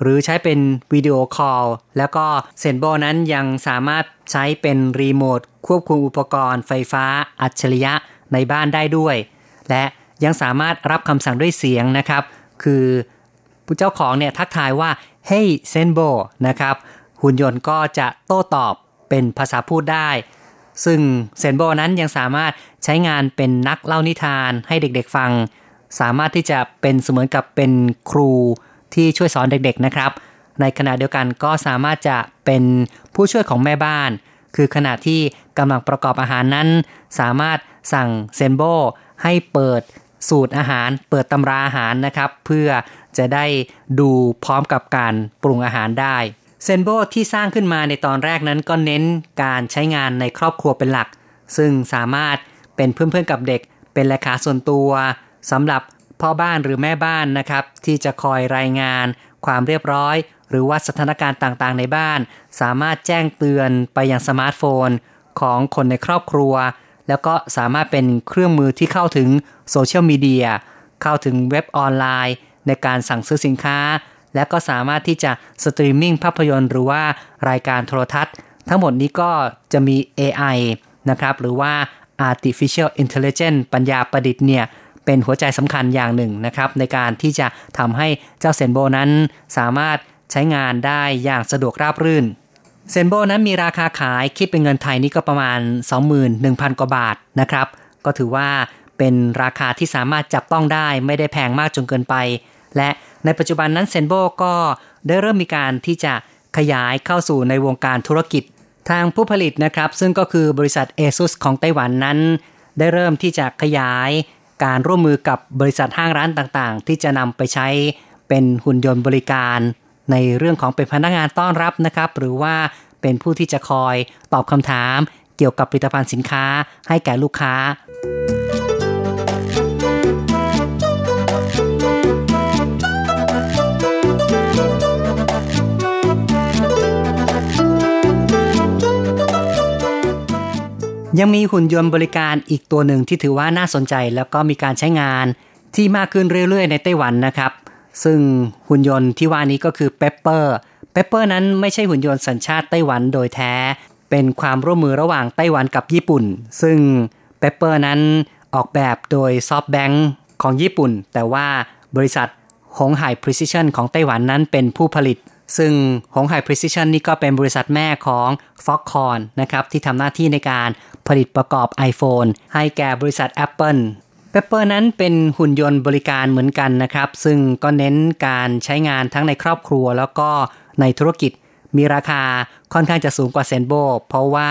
หรือใช้เป็นวิดีโอคอล แล้วก็เซนโบนั้นยังสามารถใช้เป็นรีโมทควบคุมอุปกรณ์ไฟฟ้าอัจฉริยะในบ้านได้ด้วย และยังสามารถรับคำสั่งด้วยเสียงนะครับ คือผู้เจ้าของเนี่ยทักทายว่า hey Senbo นะครับ หุ่นยนต์ก็จะโต้ตอบเป็นภาษาพูดได้ ซึ่งเซนโบนั้นยังสามารถใช้งานเป็นนักเล่านิทานให้เด็กๆฟัง สามารถที่จะเป็นเสมือนกับเป็นครูที่ช่วยสอนเด็กๆนะครับ ในขณะเดียวกันก็สามารถจะเป็นผู้ช่วยของแม่บ้าน คือขณะที่กำลังประกอบอาหารนั้น สามารถสั่งเซนโบให้เปิดสูตรอาหาร เปิดตำราอาหารนะครับ เพื่อจะได้ดูพร้อมกับการปรุงอาหารได้ Zenbo ที่สร้างขึ้นมาในตอนแรกนั้นก็เน้นการใช้งานในครอบครัวเป็นหลัก ซึ่งสามารถเป็นเพื่อนๆกับเด็ก เป็นเลขาส่วนตัวสำหรับพ่อบ้านหรือแม่บ้านนะครับ ที่จะคอยรายงาน ความเรียบร้อย หรือว่าสถานการณ์ต่างๆ ในบ้าน สามารถแจ้งเตือนไปยังสมาร์ทโฟน ของคนในครอบครัว แล้วก็สามารถเป็นเครื่องมือที่เข้าถึงโซเชียลมีเดียเข้าถึงเว็บออนไลน์ ในการสั่งซื้อสินค้า และก็สามารถที่จะสตรีมมิ่งภาพยนตร์หรือว่ารายการโทรทัศน์ ทั้งหมดนี้ก็จะมี AI นะครับหรือว่า artificial intelligence ปัญญาประดิษฐ์เนี่ยเป็นหัวใจสำคัญอย่างหนึ่งนะครับ ในการที่จะทำให้เจ้า Zenbo นั้นสามารถใช้งานได้อย่างสะดวกราบรื่น Zenbo นั้นมีราคาขายคิดเป็นเงินไทยนี่ก็ประมาณ 21,000 กว่าบาทนะครับ ก็ถือว่าเป็นราคาที่สามารถจับต้องได้ไม่ได้แพงมากจนเกินไป และในปัจจุบันนั้นเซนโบก็ได้เริ่มมีการที่จะขยายเข้าสู่ในวงการธุรกิจ ทางผู้ผลิตนะครับ ซึ่งก็คือบริษัท ASUS ของไต้หวันนั้น ได้เริ่มที่จะขยายการร่วมมือกับบริษัทห้างร้านต่างๆ ที่จะนำไปใช้เป็นหุ่นยนต์บริการ ในเรื่องของเป็นพนักงานต้อนรับนะครับ หรือว่าเป็นผู้ที่จะคอยตอบคำถามเกี่ยวกับผลิตภัณฑ์สินค้าให้แก่ลูกค้า ยังมีหุ่นยนต์บริการอีกตัวหนึ่งที่ถือว่าน่าสนใจแล้วก็มีการใช้งานที่มากขึ้นเรื่อยๆ ในไต้หวันนะครับ ซึ่งหุ่นยนต์ที่ว่านี้ก็คือ Pepper Pepper นั้นไม่ใช่หุ่นยนต์สัญชาติไต้หวันโดยแท้ เป็นความร่วมมือระหว่างไต้หวันกับญี่ปุ่น ซึ่ง Pepper นั้นออกแบบโดย SoftBank ของญี่ปุ่น แต่ว่าบริษัทหงไห่ Precision ของไต้หวันนั้นเป็นผู้ผลิต ซึ่งหงไห่ Precision นี่ก็เป็นบริษัทแม่ของ Foxconn นะครับที่ทำหน้าที่ในการ ผลิตประกอบ iPhone ให้แก่บริษัท Apple Pepper นั้นเป็นหุ่นยนต์บริการเหมือนกันนะครับ ซึ่งก็เน้นการใช้งานทั้งในครอบครัวแล้วก็ในธุรกิจ มีราคาค่อนข้างจะสูงกว่าเซนโบเพราะว่า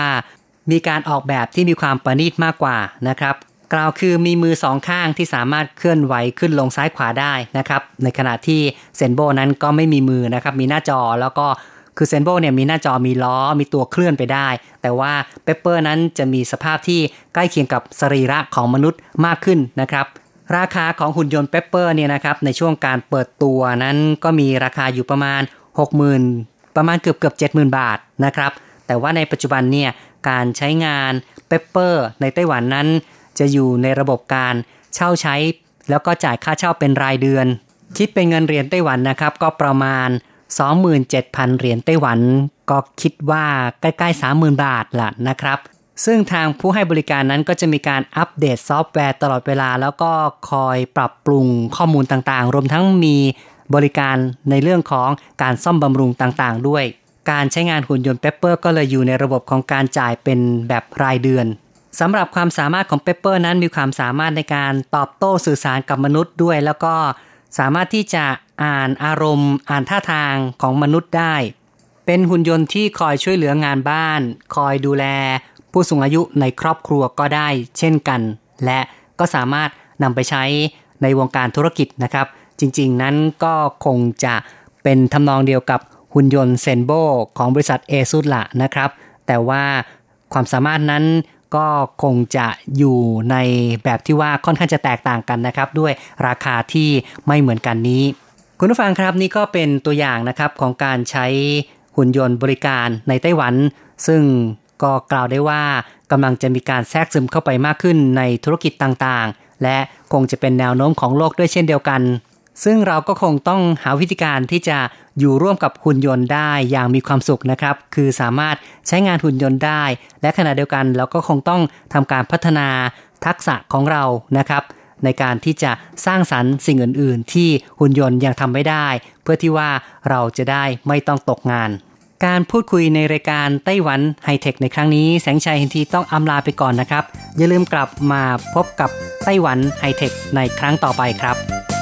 มีการออกแบบที่มีความประณีตมากกว่านะครับ กล่าวคือมีมือสองข้างที่สามารถเคลื่อนไหวขึ้นลงซ้ายขวาได้นะครับ ในขณะที่เซนโบนั้นก็ไม่มีมือนะครับ มีหน้าจอแล้วก็ คือเซนโบเนี่ยมีหน้าจอมีล้อมีตัวเคลื่อนไปได้ แต่ว่าเปเปอร์นั้นจะมีสภาพที่ใกล้เคียงกับสรีระของมนุษย์มากขึ้นนะครับ ราคาของหุ่นยนต์ Pepper เนี่ยนะครับในช่วงการเปิดตัวนั้นก็มีราคาอยู่ประมาณ 60,000 ประมาณเกือบเกือบ70,000 บาทนะครับ แต่ว่าในปัจจุบันเนี่ยการใช้งาน Pepper ในไต้หวันนั้น จะอยู่ในระบบการเช่าใช้ แล้วก็จ่ายค่าเช่าเป็นรายเดือน คิดเป็นเงินเหรียญไต้หวันนะครับก็ประมาณ 27,000 เหรียญไต้หวัน ก็คิดว่าใกล้ๆ 30,000 บาทละนะครับ ซึ่งทางผู้ให้บริการนั้นก็จะมีการอัปเดตซอฟต์แวร์ตลอดเวลา แล้วก็คอยปรับปรุงข้อมูลต่างๆ รวมทั้งมีบริการในเรื่องของการซ่อมบำรุงต่างๆ ด้วย การใช้งานหุ่นยนต์ Pepper ก็เลยอยู่ในระบบของการจ่ายเป็นแบบรายเดือนสำหรับความสามารถของ Pepper นั้นมีความสามารถในการตอบโต้สื่อสารกับมนุษย์ด้วย แล้วก็ สามารถที่จะอ่านอารมณ์ อ่านท่าทางของมนุษย์ได้ เป็นหุ่นยนต์ที่คอยช่วยเหลืองานบ้าน คอยดูแล ผู้สูงอายุในครอบครัวก็ได้ เช่นกัน และก็สามารถนำไปใช้ในวงการธุรกิจนะครับ จริงๆนั้นก็คงจะเป็นทำนองเดียวกับหุ่นยนต์เซนโบของบริษัทเอซุดละนะครับ แต่ว่าความสามารถนั้น ก็คงจะอยู่ในแบบที่ว่าค่อนข้างจะแตกต่างกันนะครับ ด้วยราคาที่ไม่เหมือนกันนี้ คุณผู้ฟังครับนี่ก็เป็นตัวอย่างนะครับของการใช้หุ่นยนต์บริการในไต้หวัน ซึ่งก็กล่าวได้ว่ากำลังจะมีการแทรกซึมเข้าไปมากขึ้นในธุรกิจต่างๆ และคงจะเป็นแนวโน้มของโลกด้วยเช่นเดียวกัน ซึ่งเราก็คงต้องหาวิธีการที่จะอยู่ร่วมกับหุ่นยนต์ได้อย่างมีความสุขนะครับ คือสามารถใช้งานหุ่นยนต์ได้ และขณะเดียวกันเราก็คงต้องทำการพัฒนาทักษะของเรานะครับ ในการที่จะสร้างสรรค์สิ่งอื่น ๆ ที่หุ่นยนต์ยังทำไม่ได้ เพื่อที่ว่าเราจะได้ไม่ต้องตกงาน การพูดคุยในรายการไต้หวันไฮเทคในครั้งนี้ แสงชัยเห็นทีต้องอำลาไปก่อนนะครับ อย่าลืมกลับมาพบกับไต้หวันไฮเทคในครั้งต่อไปครับ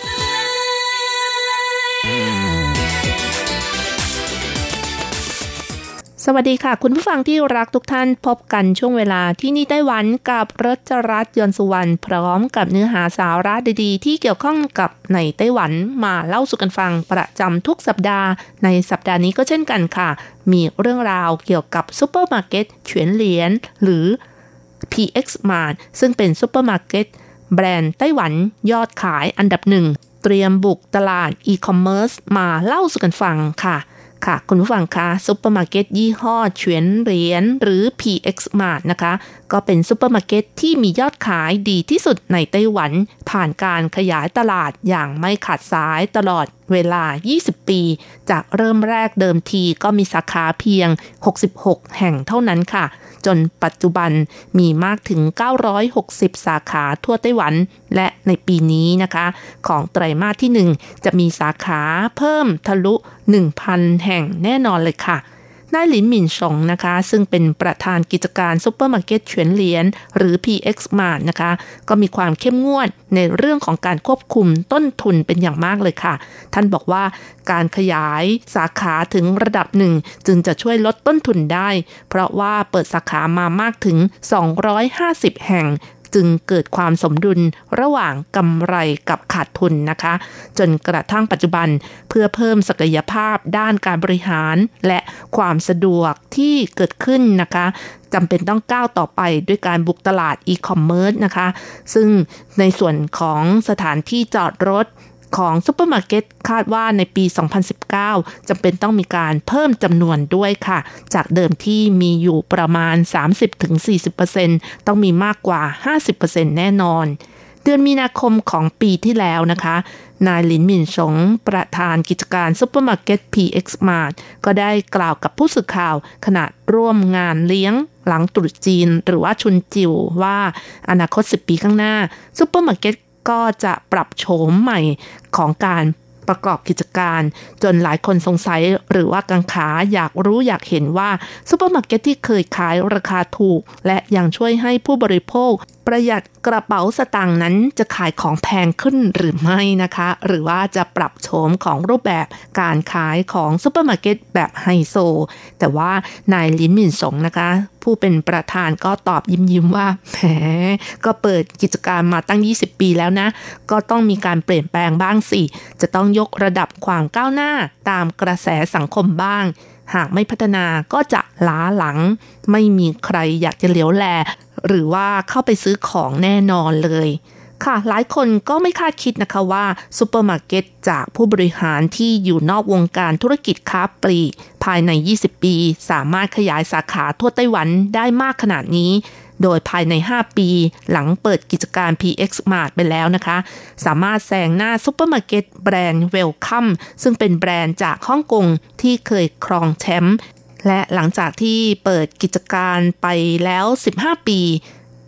สวัสดีค่ะ คุณผู้ฟังที่รักทุกท่านพบกันช่วงเวลาที่นี่ไต้หวันกับรัชรัตน์ยนสุวรรณพร้อมกับเนื้อหาสาระดีๆ ที่เกี่ยวข้องกับในไต้หวันมาเล่าสู่กันฟังประจำทุกสัปดาห์ ในสัปดาห์นี้ก็เช่นกันค่ะ มีเรื่องราวเกี่ยวกับซูเปอร์มาร์เก็ตเฉียนเหลียนหรือ PX Mart ซึ่งเป็นซูเปอร์มาร์เก็ตแบรนด์ไต้หวันยอดขายอันดับหนึ่งเตรียมบุกตลาดอีคอมเมิร์ซมาเล่าสู่กันฟังค่ะ ค่ะ คุณผู้ฟังคะซุปเปอร์มาร์เก็ตยี่ห้อเฉียนเหลียนหรือ PX Mart นะคะ ก็เป็นซุปเปอร์มาร์เก็ตที่มียอดขายดีที่สุดในไต้หวัน ผ่านการขยายตลาดอย่างไม่ขาดสายตลอดเวลา 20 ปี จากเริ่มแรกเดิมทีก็มีสาขาเพียง 66 แห่งเท่านั้นค่ะ จนปัจจุบันมีมากถึง 960 สาขาทั่วไต้หวัน และในปีนี้นะคะ ของไตรมาสที่ 1 จะมีสาขาเพิ่มทะลุ 1,000 แห่งแน่นอนเลยค่ะ นายหลินหมินสงนะคะ ซึ่งเป็นประธานกิจการซูเปอร์มาร์เก็ตเฉียนเหลียนหรือ PX Mart นะคะ ก็มีความเข้มงวดในเรื่องของการควบคุมต้นทุนเป็นอย่างมากเลยค่ะ ท่านบอกว่าการขยายสาขาถึงระดับหนึ่งจึงจะช่วยลดต้นทุนได้ เพราะว่าเปิดสาขามามากถึง 250 แห่ง จึงเกิดความสมดุลระหว่างกำไรกับขาดทุนนะคะ จนกระทั่งปัจจุบันเพื่อเพิ่มศักยภาพด้านการบริหารและความสะดวกที่เกิดขึ้นนะคะจำเป็นต้องก้าวต่อไปด้วยการบุกตลาดอีคอมเมิร์ซนะคะ ซึ่งในส่วนของสถานที่จอดรถ ของซูเปอร์มาร์เก็ตคาดว่าในปี 2019จำเป็นต้องมีการเพิ่มจำนวนด้วยค่ะ จากเดิมที่มีอยู่ประมาณ 30-40%ต้องมีมากกว่า 50%แน่นอนเดือนมีนาคมของปีที่แล้วนะคะ นายหลินหมินสงประธานกิจการซูเปอร์มาร์เก็ต PX Mart ก็ได้กล่าวกับผู้สื่อข่าวขณะร่วมงานเลี้ยงหลังตรุษจีนหรือว่า春酒ว่าอนาคต 10 ปีข้างหน้าซูเปอร์มาร์เก็ต ก็จะปรับโฉมใหม่ของการประกอบกิจการ จนหลายคนสงสัยหรือว่ากังขาอยากรู้อยากเห็นว่าซูเปอร์มาร์เก็ตที่เคยขายราคาถูก และยังช่วยให้ผู้บริโภค ประหยัดกระเป๋าสตางค์นั้นจะขายของแพงขึ้นหรือไม่นะคะ หรือว่าจะปรับโฉมของรูปแบบการขายของซูเปอร์มาร์เก็ตแบบไฮโซ แต่ว่านายหลินหมินสงนะคะผู้เป็นประธานก็ตอบยิ้มยิ้มว่าแหมก็เปิดกิจการมาตั้ง 20 ปีแล้วนะ ก็ต้องมีการเปลี่ยนแปลงบ้างสิ จะต้องยกระดับความก้าวหน้าตามกระแสสังคมบ้าง หากไม่พัฒนาก็จะล้าหลัง ไม่มีใครอยากจะเหลียวแล หรือว่าเข้าไปซื้อของแน่นอนเลย ค่ะ หลายคนก็ไม่คาดคิดนะคะว่าซูเปอร์มาร์เก็ตจากผู้บริหารที่อยู่นอกวงการธุรกิจค้าปลีก ภายใน 20 ปี สามารถขยายสาขาทั่วไต้หวันได้มากขนาดนี้ โดยภายใน 5 ปีหลังเปิดกิจการ PX Mart ไปแล้วนะคะ สามารถแซงหน้าซูเปอร์มาร์เก็ตแบรนด์ Wellcome ซึ่งเป็นแบรนด์จากฮ่องกงที่เคยครองแชมป์และหลังจากที่เปิดกิจการไปแล้ว 15 ปี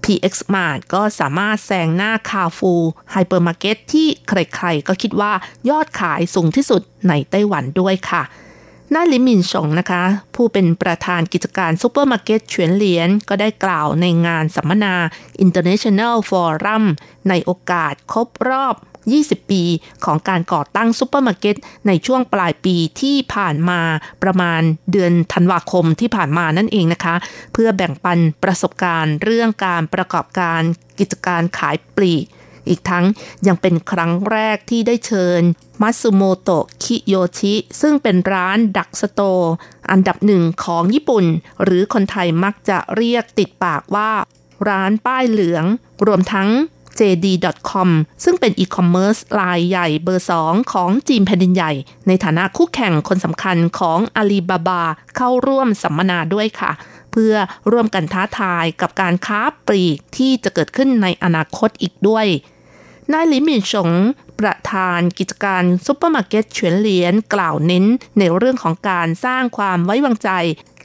PX Mart ก็สามารถแซงหน้าคาฟูไฮเปอร์มาร์เก็ตที่ใครๆ ก็คิดว่ายอดขายสูงที่สุดในไต้หวันด้วยค่ะนายหลินหมินสงนะคะ ผู้เป็นประธานกิจการซูเปอร์มาร์เก็ตเฉียนเหลียน ก็ได้กล่าวในงานสัมมนา International Forum ในโอกาสครบรอบ 20 ปีของการก่อตั้งซูเปอร์มาร์เก็ตในช่วงปลายปีที่ผ่านมาประมาณเดือนธันวาคมที่ผ่านมานั่นเองนะคะ เพื่อแบ่งปันประสบการณ์เรื่องการประกอบการกิจการขายปลีกอีกทั้งยังเป็นครั้งแรกที่ได้เชิญมัตสึโมโตะคิโยชิ ซึ่งเป็นร้านดักสโต อันดับหนึ่งของญี่ปุ่น หรือคนไทยมักจะเรียกติดปากว่า ร้านป้ายเหลือง รวมทั้ง JD.com ซึ่งเป็นอีคอมเมิร์ซรายใหญ่เบอร์สองของจีนแผ่นดินใหญ่ ในฐานะคู่แข่งคนสำคัญของอาลีบาบาเข้าร่วมสัมมนาด้วยค่ะ เพื่อร่วมกันท้าทายกับการค้าปลีกที่จะเกิดขึ้นในอนาคตอีกด้วยนายหลินหมินสงประธานกิจการซุปเปอร์มาร์เก็ตเฉียนเหลียนกล่าวเน้นในเรื่องของการสร้างความไว้วางใจ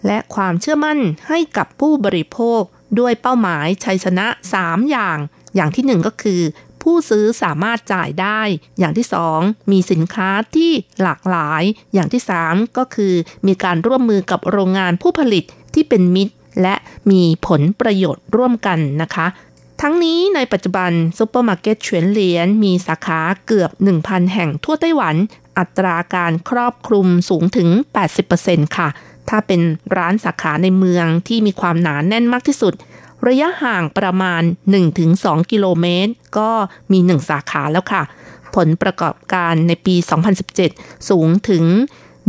และความเชื่อมั่นให้กับผู้บริโภค ด้วยเป้าหมายชัยชนะ 3 อย่าง อย่างที่หนึ่งก็คือ ผู้ซื้อสามารถจ่ายได้ อย่างที่สองมีสินค้าที่หลากหลาย อย่างที่สามก็คือ มีการร่วมมือกับโรงงานผู้ผลิตที่เป็นมิตร และมีผลประโยชน์ร่วมกันนะคะทั้งนี้ในปัจจุบันซูเปอร์มาร์เก็ตเฉียนเหลียนมีสาขาเกือบ 1,000 แห่งทั่วไต้หวัน อัตราการครอบคลุมสูงถึง 80%ค่ะ ถ้าเป็นร้านสาขาในเมืองที่มีความหนาแน่นมากที่สุด ระยะห่างประมาณ 1-2 กิโลเมตร ก็มี 1 สาขาแล้วค่ะ ผลประกอบการในปี 2017 สูงถึง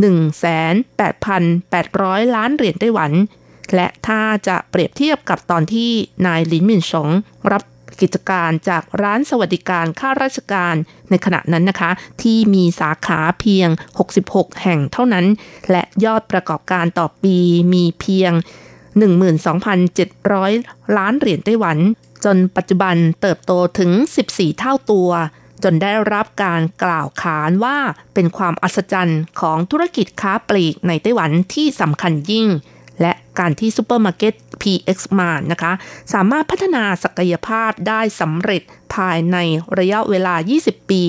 1,8,800 ล้านเหรียญไต้หวัน และถ้าจะเปรียบเทียบกับตอนที่นายลินมินสงรับกิจการจากร้านสวัสดิการข้าราชการในขณะนั้นนะคะ ที่มีสาขาเพียง 66 แห่งเท่านั้น และยอดประกอบการต่อปีมีเพียง 12,700 ล้านเหรียญไต้หวัน จนปัจจุบันเติบโตถึง 14 เท่าตัว จนได้รับการกล่าวขานว่าเป็นความอัศจรรย์ของธุรกิจค้าปลีกในไต้หวันที่สำคัญยิ่ง และการที่ซูเปอร์มาร์เก็ต PX Mart นะคะ สามารถพัฒนาศักยภาพได้สำเร็จภายในระยะเวลา 20 ปี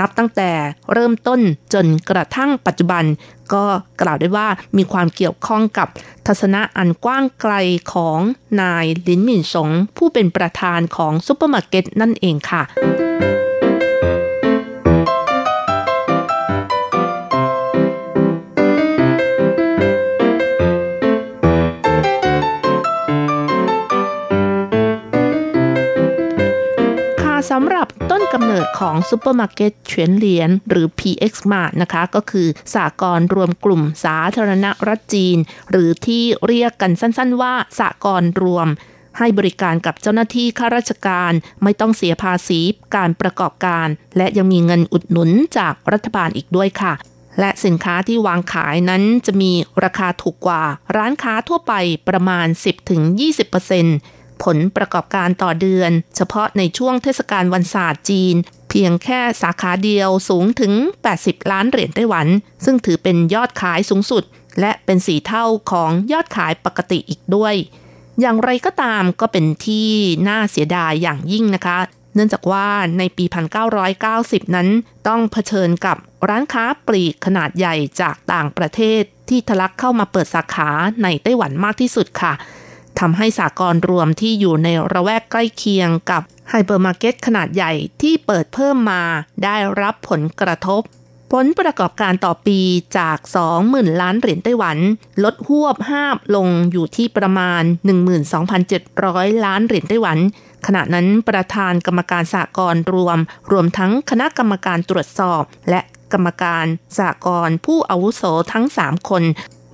นับตั้งแต่เริ่มต้นจนกระทั่งปัจจุบัน ก็กล่าวได้ว่ามีความเกี่ยวข้องกับทัศนะอันกว้างไกลของนายลินหมินสงผู้เป็นประธานของซุปเปอร์มาร์เก็ตนั่นเองค่ะ สำหรับต้นกำเนิดของซูเปอร์มาร์เก็ตเฉียนเหลียนหรือ PX Mart นะคะก็คือสหกรณ์รวมกลุ่มสาธารณรัฐจีน หรือที่เรียกกันสั้นๆ ว่าสหกรณ์รวมให้บริการกับเจ้าหน้าที่ข้าราชการไม่ต้องเสียภาษีการประกอบการ และยังมีเงินอุดหนุนจากรัฐบาลอีกด้วยค่ะ และสินค้าที่วางขายนั้นจะมีราคาถูกกว่า ร้านค้าทั่วไปประมาณ 10-20% ผลประกอบการต่อเดือน เฉพาะในช่วงเทศกาลวันศาสตร์จีน เพียงแค่สาขาเดียวสูงถึง 80 ล้านเหรียญไต้หวัน ซึ่งถือเป็นยอดขายสูงสุด และเป็นสีเท่าของยอดขายปกติอีกด้วย อย่างไรก็ตามก็เป็นที่น่าเสียดายอย่างยิ่งนะคะเนื่องจากว่าในปี 1990 นั้นต้องเผชิญกับร้านค้าปลีกขนาดใหญ่จากต่างประเทศที่ทะลักเข้ามาเปิดสาขาในไต้หวันมากที่สุดค่ะ ทำให้สหกรณ์รวมที่อยู่ในละแวกใกล้เคียงกับไฮเปอร์มาร์เก็ตขนาดใหญ่ที่เปิดเพิ่มมาได้รับผลกระทบ ผลประกอบการต่อปีจาก 20,000 ล้านเหรียญไต้หวัน ลดฮวบฮาบลงอยู่ที่ประมาณ 12,700 ล้านเหรียญไต้หวัน ขณะนั้นประธานกรรมการสหกรณ์รวม รวมทั้งคณะกรรมการตรวจสอบ และกรรมการสหกรณ์ผู้อาวุโสทั้ง 3 คน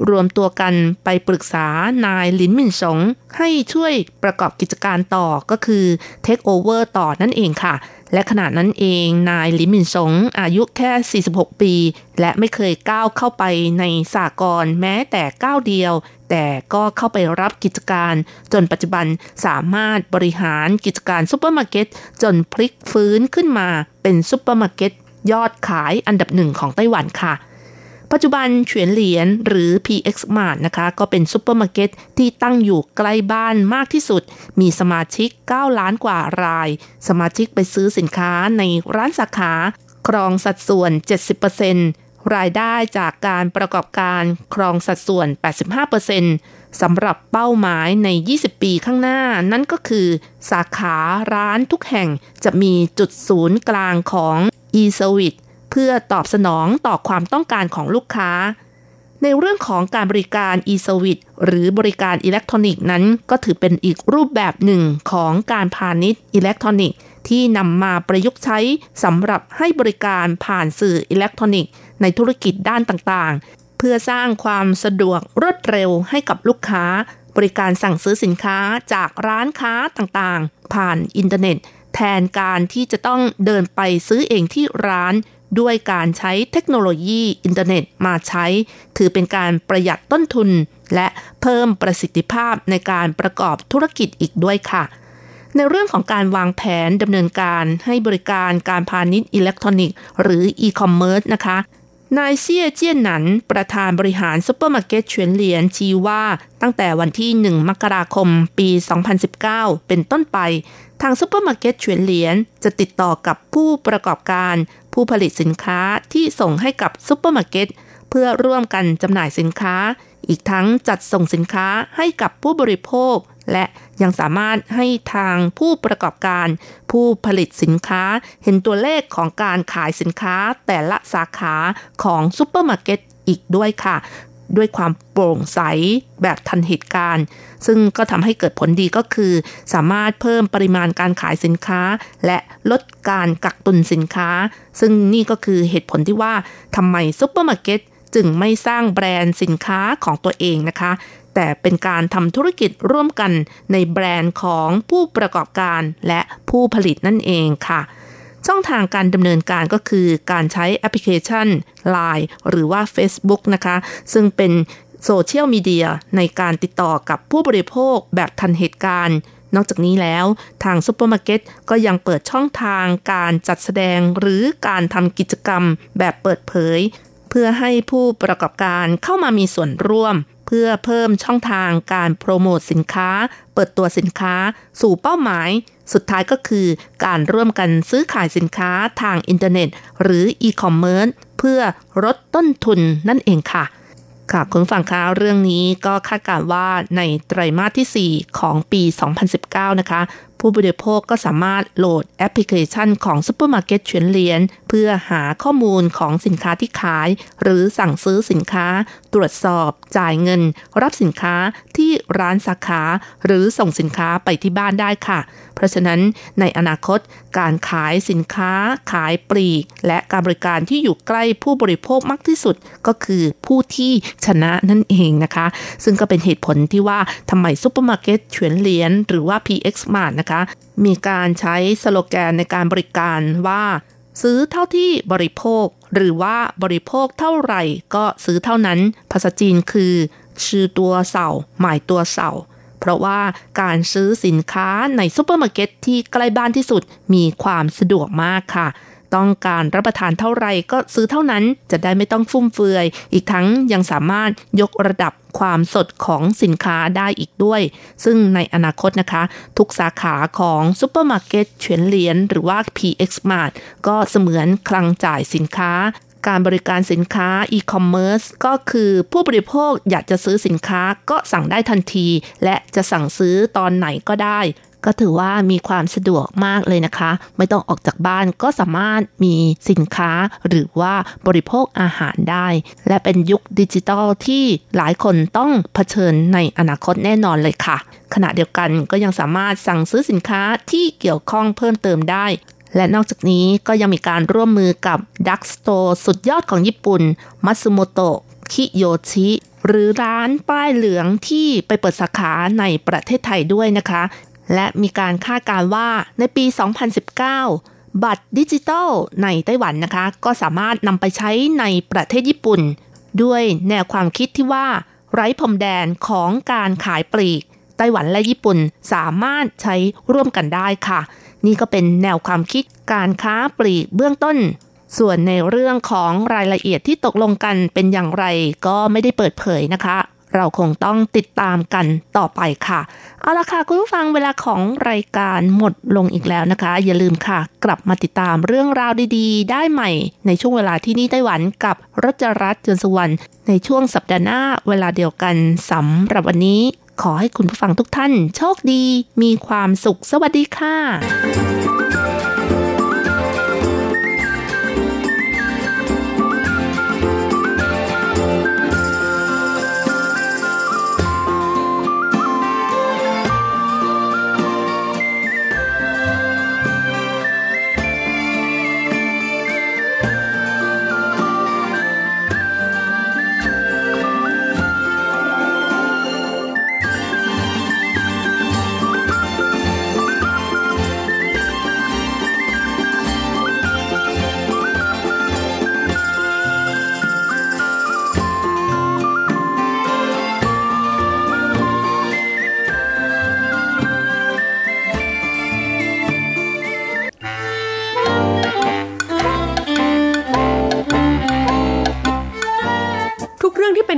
รวมตัวกันไปปรึกษานายหลินหมินสงให้ช่วยประกอบกิจการต่อก็คือเทคโอเวอร์ต่อนั่นเองค่ะ และขณะนั้นเองนายหลินหมินสงอายุแค่ 46 ปี และไม่เคยก้าวเข้าไปในสหกรณ์แม้แต่ก้าวเดียว แต่ก็เข้าไปรับกิจการ จนปัจจุบันสามารถบริหารกิจการซูเปอร์มาร์เก็ตจนพลิกฟื้นขึ้นมาเป็นซูเปอร์มาร์เก็ตยอดขายอันดับหนึ่งของไต้หวันค่ะ ปัจจุบันเฉียนเหลียนหรือ PX Mart นะคะ ก็เป็นซูเปอร์มาร์เก็ตที่ตั้งอยู่ใกล้บ้านมากที่สุด มีสมาชิก 9 ล้านกว่าราย สมาชิกไปซื้อสินค้าในร้านสาขา ครองสัดส่วน 70%รายได้จากการประกอบการครองสัดส่วน 85%สำหรับเป้าหมายใน 20 ปีข้างหน้า นั่นก็คือ สาขาร้านทุกแห่งจะมีจุดศูนย์กลางของ e-service เพื่อตอบสนองต่อความต้องการของลูกค้า ในเรื่องของการบริการ e-service หรือบริการอิเล็กทรอนิกส์นั้น ก็ถือเป็นอีกรูปแบบหนึ่งของการพาณิชย์อิเล็กทรอนิกส์ที่นำมาประยุกต์ใช้สำหรับให้บริการผ่านสื่ออิเล็กทรอนิกส์ในธุรกิจด้านต่างๆ เพื่อสร้างความสะดวกรวดเร็วให้กับลูกค้า บริการสั่งซื้อสินค้าจากร้านค้าต่างๆ ผ่านอินเทอร์เน็ต แทนการที่จะต้องเดินไปซื้อเองที่ร้าน ด้วยการใช้เทคโนโลยีอินเทอร์เน็ตมาใช้ ถือเป็นการประหยัดต้นทุน และเพิ่มประสิทธิภาพในการประกอบธุรกิจอีกด้วยค่ะ ในเรื่องของการวางแผนดำเนินการให้บริการการพาณิชย์อิเล็กทรอนิกส์ หรืออีคอมเมิร์ซนะคะนายเซียเจียนหนัน ประธานบริหารซุปเปอร์มาร์เก็ตเฉียนเหลียนชี้ว่าตั้งแต่วันที่ 1 มกราคม ปี 2019 เป็นต้นไป ทางซุปเปอร์มาร์เก็ตเฉียนเหลียนจะติดต่อกับผู้ประกอบการ ผู้ผลิตสินค้าที่ส่งให้กับซุปเปอร์มาร์เก็ตเพื่อร่วมกันจำหน่ายสินค้า อีกทั้งจัดส่งสินค้าให้กับผู้บริโภค และยังสามารถให้ทางผู้ประกอบการ ผู้ผลิตสินค้าเห็นตัวเลขของการขายสินค้าแต่ละสาขาของซุปเปอร์มาร์เก็ตอีกด้วยค่ะ ด้วยความโปร่งใสแบบทันเหตุการณ์ ซึ่งก็ทำให้เกิดผลดีก็คือ สามารถเพิ่มปริมาณการขายสินค้า และลดการกักตุนสินค้า ซึ่งนี่ก็คือเหตุผลที่ว่าทำไมซุปเปอร์มาร์เก็ตจึงไม่สร้างแบรนด์สินค้าของตัวเองนะคะ แต่เป็นการทำธุรกิจร่วมกันในแบรนด์ของผู้ประกอบการและผู้ผลิตนั่นเองค่ะช่องทางการดำเนินการก็คือการใช้แอปพลิเคชัน Line หรือว่า Facebook นะคะ ซึ่งเป็น โซเชียลมีเดียในการติดต่อกับผู้บริโภคแบบทันเหตุการณ์ นอกจากนี้แล้วทางซูเปอร์มาร์เก็ตก็ยังเปิดช่องทางการจัดแสดงหรือการทำกิจกรรมแบบเปิดเผย เพื่อให้ผู้ประกอบการเข้ามามีส่วนร่วม เพื่อเพิ่มช่องทางการโปรโมทสินค้า เปิดตัวสินค้า สู่เป้าหมาย สุดท้ายก็คือการร่วมกันซื้อขายสินค้าทางอินเทอร์เน็ต หรืออีคอมเมิร์ซเพื่อลดต้นทุนนั่นเองค่ะ ค่ะคุณฟังคะเรื่องนี้ก็คาดการว่าในไตรมาสที่ 4 ของปี 2019 นะคะ ผู้บริโภคก็สามารถโหลดแอปพลิเคชันของซูเปอร์มาร์เก็ตเฉวียนเหลียนเพื่อหาข้อมูลของสินค้าที่ขาย หรือสั่งซื้อสินค้า ตรวจสอบ จ่ายเงิน รับสินค้าที่ร้านสาขา หรือส่งสินค้าไปที่บ้านได้ค่ะ เพราะฉะนั้นในอนาคตการขายสินค้า ขายปลีก และการบริการที่อยู่ใกล้ผู้บริโภคมากที่สุดก็คือผู้ที่ชนะนั่นเองนะคะ ซึ่งก็เป็นเหตุผลที่ว่าทำไมซูเปอร์มาร์เก็ตเฉวียนเหลียนหรือว่า PX Mart นะคะมีการใช้สโลแกนในการบริการว่า ซื้อเท่าที่บริโภค หรือว่าบริโภคเท่าไหร่ก็ซื้อเท่านั้น ภาษาจีนคือ吃多少買多少 เพราะว่าการซื้อสินค้าในซูเปอร์มาร์เก็ตที่ใกล้บ้านที่สุดมีความสะดวกมากค่ะ ต้องการรับประทานเท่าไหร่ก็ซื้อเท่านั้นจะได้ไม่ต้องฟุ่มเฟือย อีกทั้งยังสามารถยกระดับความสดของสินค้าได้อีกด้วย ซึ่งในอนาคตนะคะ ทุกสาขาของซูเปอร์มาร์เก็ตเฉวียนเหลียนหรือว่า PX Mart ก็เสมือนคลังจ่ายสินค้าการบริการสินค้าอีคอมเมิร์ซก็คือผู้บริโภคอยากจะซื้อสินค้าก็สั่งได้ทันที และจะสั่งซื้อตอนไหนก็ได้ ก็ถือว่ามีความสะดวกมากเลยนะคะ ไม่ต้องออกจากบ้านก็สามารถมีสินค้าหรือว่าบริโภคอาหารได้ และเป็นยุคดิจิทัลที่หลายคนต้องเผชิญในอนาคตแน่นอนเลยค่ะ ขณะเดียวกันก็ยังสามารถสั่งซื้อสินค้าที่เกี่ยวข้องเพิ่มเติมได้และนอกจากนี้ก็ยังมีการร่วมมือกับ drugstore สุดยอดของญี่ปุ่น มัตสึโมโตะ คิโยชิ หรือร้านป้ายเหลืองที่ไปเปิดสาขาในประเทศไทยด้วยนะคะ และมีการคาดการว่าในปี 2019 บัตรดิจิตอลในไต้หวันนะคะ ก็สามารถนำไปใช้ในประเทศญี่ปุ่น ด้วยแนวความคิดที่ว่า ไร้พรมแดนของการขายปลีก ไต้หวันและญี่ปุ่นสามารถใช้ร่วมกันได้ค่ะ นี่ก็เป็นแนวความคิดการค้าปลีกเบื้องต้น ส่วนในเรื่องของรายละเอียดที่ตกลงกันเป็นอย่างไรก็ไม่ได้เปิดเผยนะคะ เราคงต้องติดตามกันต่อไปค่ะ เอาละค่ะ คุณผู้ฟังเวลาของรายการหมดลงอีกแล้วนะคะ อย่าลืมค่ะ กลับมาติดตามเรื่องราวดีๆ ได้ใหม่ ในช่วงเวลาที่นี่ไต้หวันกับรจรัสจนสวรรค์ในช่วงสัปดาห์หน้าเวลาเดียวกันสำหรับวันนี้ ขอให้คุณผู้ฟังทุกท่าน โชคดี มีความสุขสวัสดีค่ะ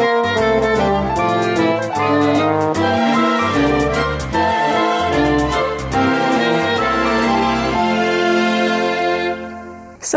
ส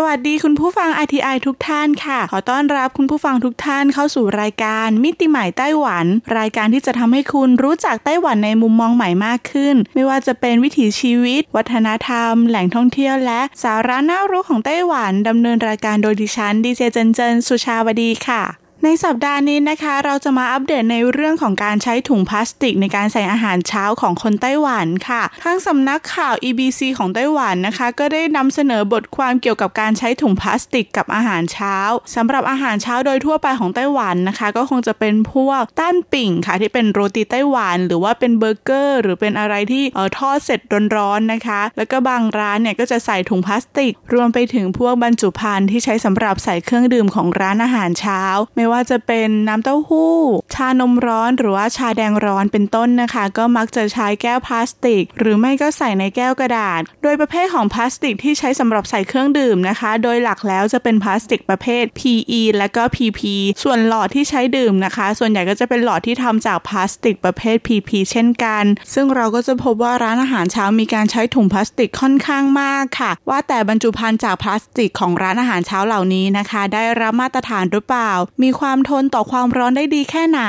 วัสดีคุณผู้ฟัง RTI ทุกท่านค่ะ ขอต้อนรับคุณผู้ฟังทุกท่านเข้าสู่รายการมิติใหม่ไต้หวัน รายการที่จะทำให้คุณรู้จักไต้หวันในมุมมองใหม่มากขึ้น ไม่ว่าจะเป็นวิถีชีวิต วัฒนธรรม แหล่งท่องเที่ยวและสาระน่ารู้ของไต้หวันดำเนินรายการโดยดิฉันดีเจเจนเจนสุชาวดีค่ะ ในสัปดาห์นี้นะคะเราจะมาอัปเดตในเรื่องของการใช้ถุงพลาสติกในการใส่อาหารเช้าของคนไต้หวันค่ะทางสำนักข่าว EBC ของไต้หวันนะคะ ก็ได้นำเสนอบทความเกี่ยวกับการใช้ถุงพลาสติกกับอาหารเช้าสำหรับอาหารเช้าโดยทั่วไปของไต้หวันนะคะ ก็คงจะเป็นพวก蛋餅 ค่ะ ที่เป็นโรตีไต้หวัน หรือว่าเป็นเบอร์เกอร์ หรือเป็นอะไรที่เออทอดเสร็จร้อนๆนะคะ แล้วก็บางร้านเนี่ยก็จะใส่ถุงพลาสติก รวมไปถึงพวกบรรจุภัณฑ์ที่ใช้สำหรับใส่เครื่องดื่มของร้านอาหารเช้าไม่ว่าจะเป็นน้ำเต้าหู้ ชานมร้อนหรือว่าชาแดงร้อนเป็นต้นนะคะ ก็มักจะใช้แก้วพลาสติก หรือไม่ก็ใส่ในแก้วกระดาษ โดยประเภทของพลาสติกที่ใช้สำหรับใส่เครื่องดื่มนะคะ โดยหลักแล้วจะเป็นพลาสติกประเภท PE และก็ PP ส่วนหลอดที่ใช้ดื่มนะคะ ส่วนใหญ่ก็จะเป็นหลอดที่ทำจากพลาสติกประเภท PP เช่นกัน ซึ่งเราก็จะพบว่าร้านอาหารเช้ามีการใช้ถุงพลาสติกค่อนข้างมากค่ะ ว่าแต่บรรจุภัณฑ์จากพลาสติกของร้านอาหารเช้าเหล่านี้นะคะ ได้รับมาตรฐานหรือเปล่า มีความทนต่อความร้อนได้ดีแค่ไหน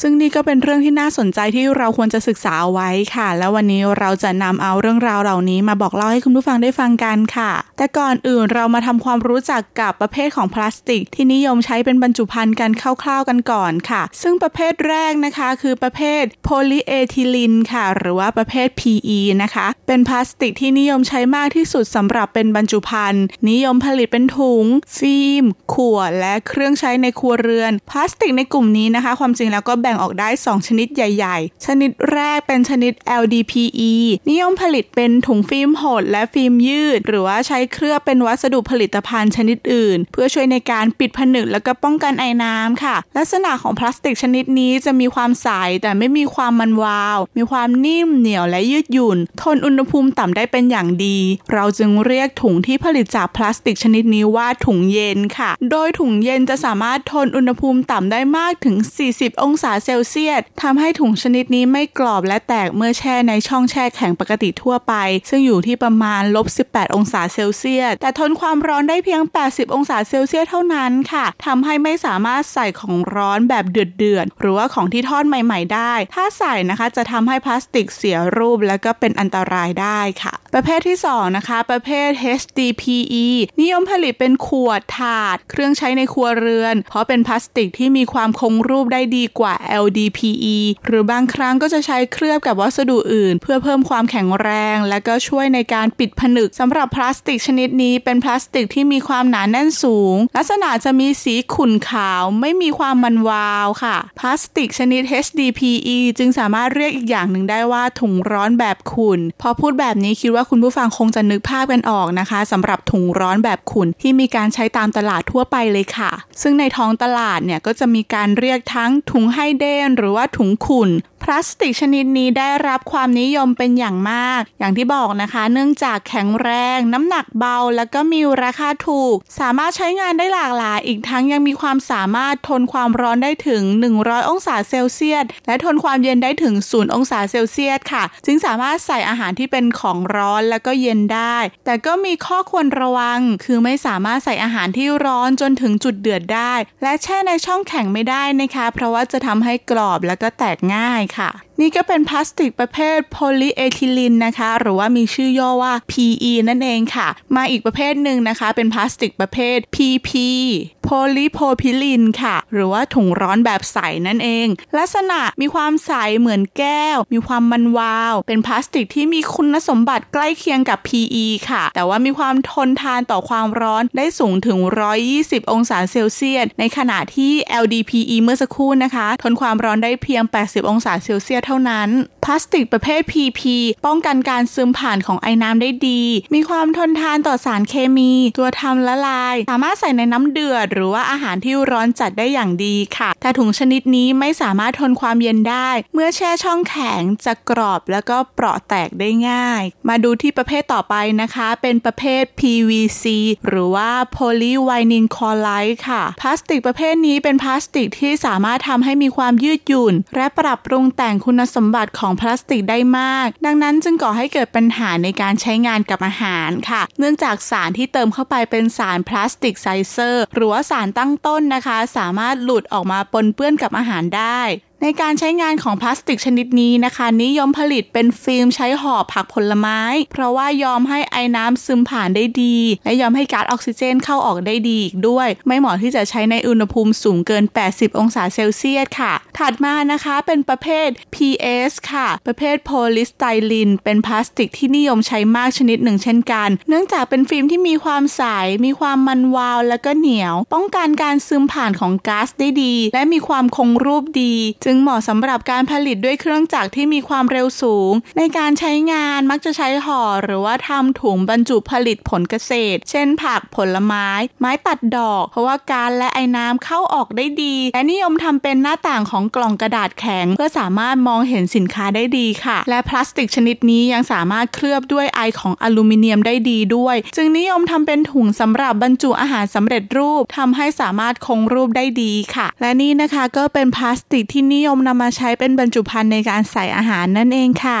ซึ่งนี่ก็เป็นเรื่องที่น่าสนใจที่เราควรจะศึกษาเอาไว้ค่ะ แล้ววันนี้เราจะนำเอาเรื่องราวเหล่านี้มาบอกเล่าให้คุณผู้ฟังได้ฟังกันค่ะ แต่ก่อนอื่นเรามาทำความรู้จักกับประเภทของพลาสติก ที่นิยมใช้เป็นบรรจุภัณฑ์กันคร่าวๆกันก่อนค่ะ ซึ่งประเภทแรกนะคะคือประเภทโพลีเอทิลินค่ะ หรือว่าประเภท PE นะคะ เป็นพลาสติกที่นิยมใช้มากที่สุดสำหรับเป็นบรรจุภัณฑ์นิยมผลิตเป็นถุง ฟิล์ม ขวด และเครื่องใช้ในครัวเรือน พลาสติกในกลุ่มนี้นะคะ ความจริงแล้วก็แบ่งออกได้ 2 ชนิดใหญ่ ๆ ชนิดแรกเป็นชนิด LDPE นิยมผลิตเป็นถุงฟิล์มหดและฟิล์มยืด หรือว่าใช้เคลือบเป็นวัสดุผลิตภัณฑ์ชนิดอื่น เพื่อช่วยในการปิดผนึกแล้วก็ป้องกันไอน้ำค่ะ ลักษณะของพลาสติกชนิดนี้จะมีความใสแต่ไม่มีความมันวาว มีความนิ่มเหนียวและยืดหยุ่น ทนอุณหภูมิต่ำได้เป็นอย่างดี เราจึงเรียกถุงที่ผลิตจากพลาสติกชนิดนี้ว่าถุงเย็นค่ะ โดยถุงเย็นจะสามารถทนอุณหภูมิต่ำได้มากถึง 40 องศาเซลเซียสทำให้ถุงชนิดนี้ไม่กรอบและแตกเมื่อแช่ในช่องแช่แข็งปกติทั่วไป ซึ่งอยู่ที่ประมาณลบ 18 องศาเซลเซียส แต่ทนความร้อนได้เพียง 80 องศาเซลเซียสเท่านั้นค่ะทำให้ไม่สามารถใส่ของร้อนแบบเดือดๆหรือว่าของที่ทอดใหม่ ๆ ได้ ถ้าใส่นะคะจะทำให้พลาสติกเสียรูปและก็เป็นอันตรายได้ค่ะ ประเภทที่ 2 นะคะ ประเภท HDPE นิยมผลิตเป็นขวดถาด เครื่องใช้ในครัวเรือน เพราะเป็นพลาสติกที่มีความคงรูปได้ดีกว่า LDPE หรือบางครั้งก็จะใช้เคลือบกับวัสดุอื่น เพื่อเพิ่มความแข็งแรง และก็ช่วยในการปิดผนึกสำหรับพลาสติกชนิดนี้เป็นพลาสติกที่มีความหนาแน่นสูง ลักษณะจะมีสีขุ่นขาวไม่มีความมันวาวค่ะ พลาสติกชนิด HDPE จึงสามารถเรียกอีกอย่างหนึ่งได้ว่าถุงร้อนแบบขุ่นพอพูดแบบนี้คิดว่าคุณผู้ฟังคงจะนึกภาพกันออกนะคะสำหรับถุงร้อนแบบขุ่นที่มีการใช้ตามตลาดทั่วไปเลยค่ะ ซึ่งในท้องตลาดเนี่ยก็จะมีการเรียกทั้งถุงไฮเดนหรือว่าถุงขุ่นพลาสติกชนิดนี้ได้รับความนิยมเป็นอย่างมาก อย่างที่บอกนะคะ เนื่องจากแข็งแรง น้ำหนักเบา แล้วก็มีราคาถูก สามารถใช้งานได้หลากหลาย อีกทั้งยังมีความสามารถทนความร้อนได้ถึง 100 องศาเซลเซียส และทนความเย็นได้ถึง 0 องศาเซลเซียสค่ะ จึงสามารถใส่อาหารที่เป็นของร้อนแล้วก็เย็นได้ แต่ก็มีข้อควรระวัง คือไม่สามารถใส่อาหารที่ร้อนจนถึงจุดเดือดได้ และแช่ในช่องแข็งไม่ได้นะคะ เพราะว่าจะทำให้กรอบแล้วก็แตกง่ายค่ะค่ะ นี่ก็เป็นพลาสติกประเภทโพลีเอทิลีนนะคะ หรือว่ามีชื่อย่อว่า PE นั่นเองค่ะ มาอีกประเภทหนึ่งนะคะ เป็นพลาสติกประเภท PP โพลีโพรพิลีนค่ะ หรือว่าถุงร้อนแบบใสนั่นเอง ลักษณะมีความใสเหมือนแก้ว มีความมันวาว เป็นพลาสติกที่มีคุณสมบัติใกล้เคียงกับ PE ค่ะ แต่ว่ามีความทนทานต่อความร้อนได้สูงถึง 120 องศาเซลเซียสในขณะที่ LDPE เมื่อสักครู่นะคะ ทนความร้อนได้เพียง 80 องศาเซลเซียสเท่านั้น พลาสติกประเภท PP ป้องกันการซึมผ่านของไอ้น้ำได้ดี มีความทนทานต่อสารเคมี ตัวทำละลาย สามารถใส่ในน้ำเดือด หรือว่าอาหารที่ร้อนจัดได้อย่างดีค่ะ แต่ถุงชนิดนี้ไม่สามารถทนความเย็นได้ เมื่อแช่ช่องแข็งจะกรอบแล้วก็เปราะแตกได้ง่าย มาดูที่ประเภทต่อไปนะคะ เป็นประเภท PVC หรือว่า Polyvinyl Chloride ค่ะ พลาสติกประเภทนี้เป็นพลาสติกที่สามารถทำให้มีความยืดหยุ่น และปรับปรุงแต่งคุณสมบัติของพลาสติกได้มาก ดังนั้นจึงก่อให้เกิดปัญหาในการใช้งานกับอาหารค่ะ เนื่องจากสารที่เติมเข้าไปเป็นสารพลาสติกไซเซอร์ หรือว่าสารตั้งต้นนะคะ สามารถหลุดออกมาปนเปื้อนกับอาหารได้ ในการใช้งานของพลาสติกชนิดนี้นะคะ นิยมผลิตเป็นฟิล์มใช้ห่อผักผลไม้ เพราะว่ายอมให้ไอ้น้ำซึมผ่านได้ดี และยอมให้ก๊าซออกซิเจนเข้าออกได้ดีอีกด้วย ไม่เหมาะที่จะใช้ในอุณหภูมิสูงเกิน 80 องศาเซลเซียสค่ะ ถัดมานะคะเป็นประเภท PS ค่ะ ประเภทโพลิสไตรีนเป็นพลาสติกที่นิยมใช้มากชนิดหนึ่งเช่นกัน เนื่องจากเป็นฟิล์มที่มีความใส มีความมันวาว และก็เหนียว ป้องกันการซึมผ่านของก๊าซได้ดี และมีความคงรูปดีจึงเหมาะสำหรับการผลิตด้วยเครื่องจักรที่มีความเร็วสูง ในการใช้งานมักจะใช้ห่อหรือว่าทำถุงบรรจุผลิตผลเกษตร เช่นผักผลไม้ ไม้ตัดดอก เพราะว่าการและไอ้น้ำเข้าออกได้ดี และนิยมทำเป็นหน้าต่างของกล่องกระดาษแข็ง เพื่อสามารถมองเห็นสินค้าได้ดีค่ะ และพลาสติกชนิดนี้ยังสามารถเคลือบด้วยไอของอลูมิเนียมได้ดีด้วย จึงนิยมทำเป็นถุงสำหรับบรรจุอาหารสำเร็จรูปทำให้สามารถคงรูปได้ดีค่ะ และนี่นะคะก็เป็นพลาสติกที่นินิยมนำมาใช้เป็นบรรจุภัณฑ์ในการใส่อาหารนั่นเองค่ะ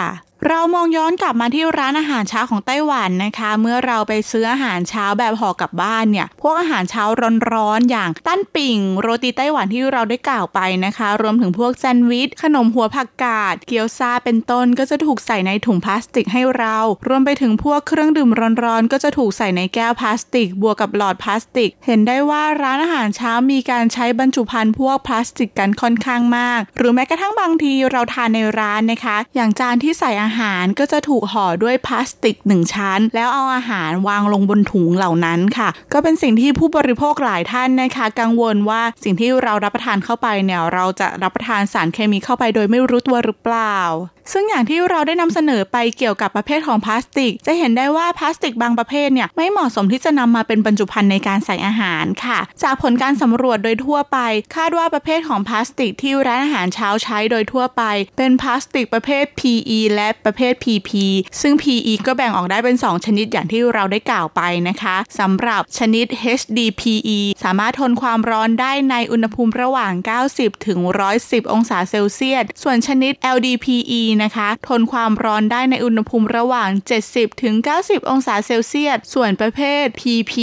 เรามองย้อนกลับมาที่ร้านอาหารเช้าของไต้หวันนะคะ เมื่อเราไปซื้ออาหารเช้าแบบห่อกลับบ้านเนี่ย พวกอาหารเช้าร้อนๆอย่างตั้นปิ่ง โรตีไต้หวันที่เราได้กล่าวไปนะคะ รวมถึงพวกแซนด์วิช ขนมหัวผักกาด เกี๊ยวซาเป็นต้นก็จะถูกใส่ในถุงพลาสติกให้เรา รวมไปถึงพวกเครื่องดื่มร้อนๆ ก็จะถูกใส่ในแก้วพลาสติก บวกกับหลอดพลาสติก เห็นได้ว่าร้านอาหารเช้ามีการใช้บรรจุภัณฑ์พวกพลาสติกกันค่อนข้างมาก หรือแม้กระทั่งบางทีเราทานในร้านนะคะ อย่างจานที่ใส่อาหารก็จะถูกห่อด้วยพลาสติกหนึ่งชั้น แล้วเอาอาหารวางลงบนถุงเหล่านั้นค่ะ ก็เป็นสิ่งที่ผู้บริโภคหลายท่านนะคะ กังวลว่าสิ่งที่เรารับประทานเข้าไปเนี่ยเราจะรับประทานสารเคมีเข้าไปโดยไม่รู้ตัวหรือเปล่า ซึ่งอย่างที่เราได้นำเสนอไปเกี่ยวกับประเภทของพลาสติก จะเห็นได้ว่าพลาสติกบางประเภทเนี่ยไม่เหมาะสมที่จะนำมาเป็นบรรจุภัณฑ์ในการใส่อาหารค่ะ จากผลการสำรวจโดยทั่วไป คาดว่าประเภทของพลาสติกที่ร้านอาหารเช้าใช้โดยทั่วไป เป็นพลาสติกประเภท PE และประเภท PP ซึ่ง PE ก็แบ่งออกได้เป็น 2 ชนิดอย่างที่เราได้กล่าวไปนะคะสำหรับชนิด HDPE สามารถทนความร้อนได้ในอุณหภูมิระหว่าง 90 ถึง 110 องศาเซลเซียส ส่วนชนิด LDPE นะคะ ทนความร้อนได้ในอุณหภูมิระหว่าง 70 ถึง 90 องศาเซลเซียส ส่วนประเภท PP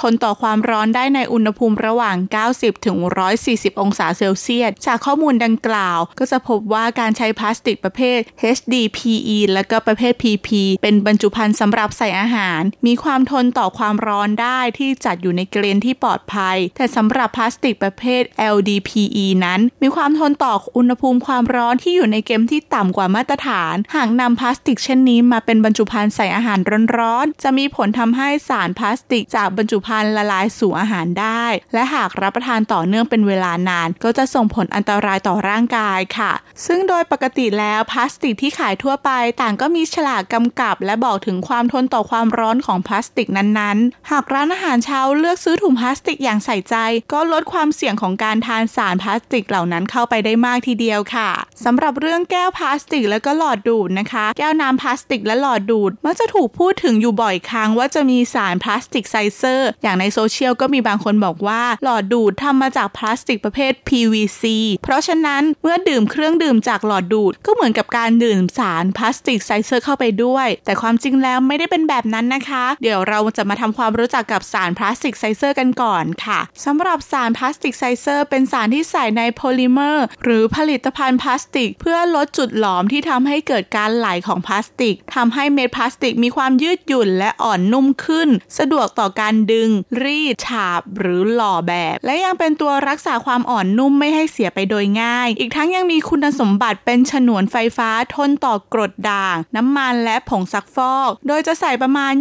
ทนต่อความร้อนได้ในอุณหภูมิระหว่าง 90 ถึง 140 องศาเซลเซียส จากข้อมูลดังกล่าว ก็จะพบว่าการใช้พลาสติกประเภท HDPE และก็ประเภท PP เป็นบรรจุภัณฑ์สำหรับใส่อาหาร มีความทนต่อความร้อนได้ที่จัดอยู่ในเกณฑ์ที่ปลอดภัย แต่สำหรับพลาสติกประเภท LDPE นั้น มีความทนต่ออุณหภูมิความร้อนที่อยู่ในเกณฑ์ที่ต่ำกว่ามาตรฐาน หากนำพลาสติกเช่นนี้มาเป็นบรรจุภัณฑ์ใส่อาหารร้อนๆจะมีผลทำให้สารพลาสติกจากบรรจุภัณฑ์ละลายสู่อาหารได้ และหากรับประทานต่อเนื่องเป็นเวลานาน ก็จะส่งผลอันตรายต่อร่างกายค่ะ ซึ่งโดยปกติแล้วพลาสติกที่ขายทั่วไปต่างก็มีฉลากกำกับ และบอกถึงความทนต่อความร้อนของพลาสติกนั้นๆ หากร้านอาหารเช้าเลือกซื้อถุงพลาสติกอย่างใส่ใจ ก็ลดความเสี่ยงของการทานสารพลาสติกเหล่านั้นเข้าไปได้มากทีเดียวค่ะสำหรับเรื่องแก้วพลาสติกแล้วก็หลอดดูดนะคะ แก้วน้ำพลาสติกและหลอดดูดมักจะถูกพูดถึงอยู่บ่อยครั้งว่าจะมีสารพลาสติกไซเซอร์ อย่างในโซเชียลก็มีบางคนบอกว่า หลอดดูดทำมาจากพลาสติกประเภท PVC เพราะฉะนั้นเมื่อดื่มเครื่องดื่มจากหลอดดูดก็เหมือนกับการดื่มสารพลาสติกไซเซอร์เข้าไปด้วย แต่ความจริงแล้วไม่ได้เป็นแบบนั้นนะคะ เดี๋ยวเราจะมาทำความรู้จักกับสารพลาสติกไซเซอร์กันก่อนค่ะสำหรับสารพลาสติกไซเซอร์เป็นสารที่ใส่ในโพลิเมอร์ หรือผลิตภัณฑ์พลาสติก เพื่อลดจุดหลอมที่ทำให้เกิดการไหลของพลาสติกทำให้เม็ดพลาสติกมีความยืดหยุ่นและอ่อนนุ่มขึ้น สะดวกต่อการดึง รีดฉาบ หรือหล่อแบบ และยังเป็นตัวรักษาความอ่อนนุ่มไม่ให้เสียไปโดยง่าย อีกทั้งยังมีคุณสมบัติเป็นฉนวนไฟฟ้าทนต่อกรดด่าง น้ำมันและผงซักฟอก โดยจะใส่ประมาณ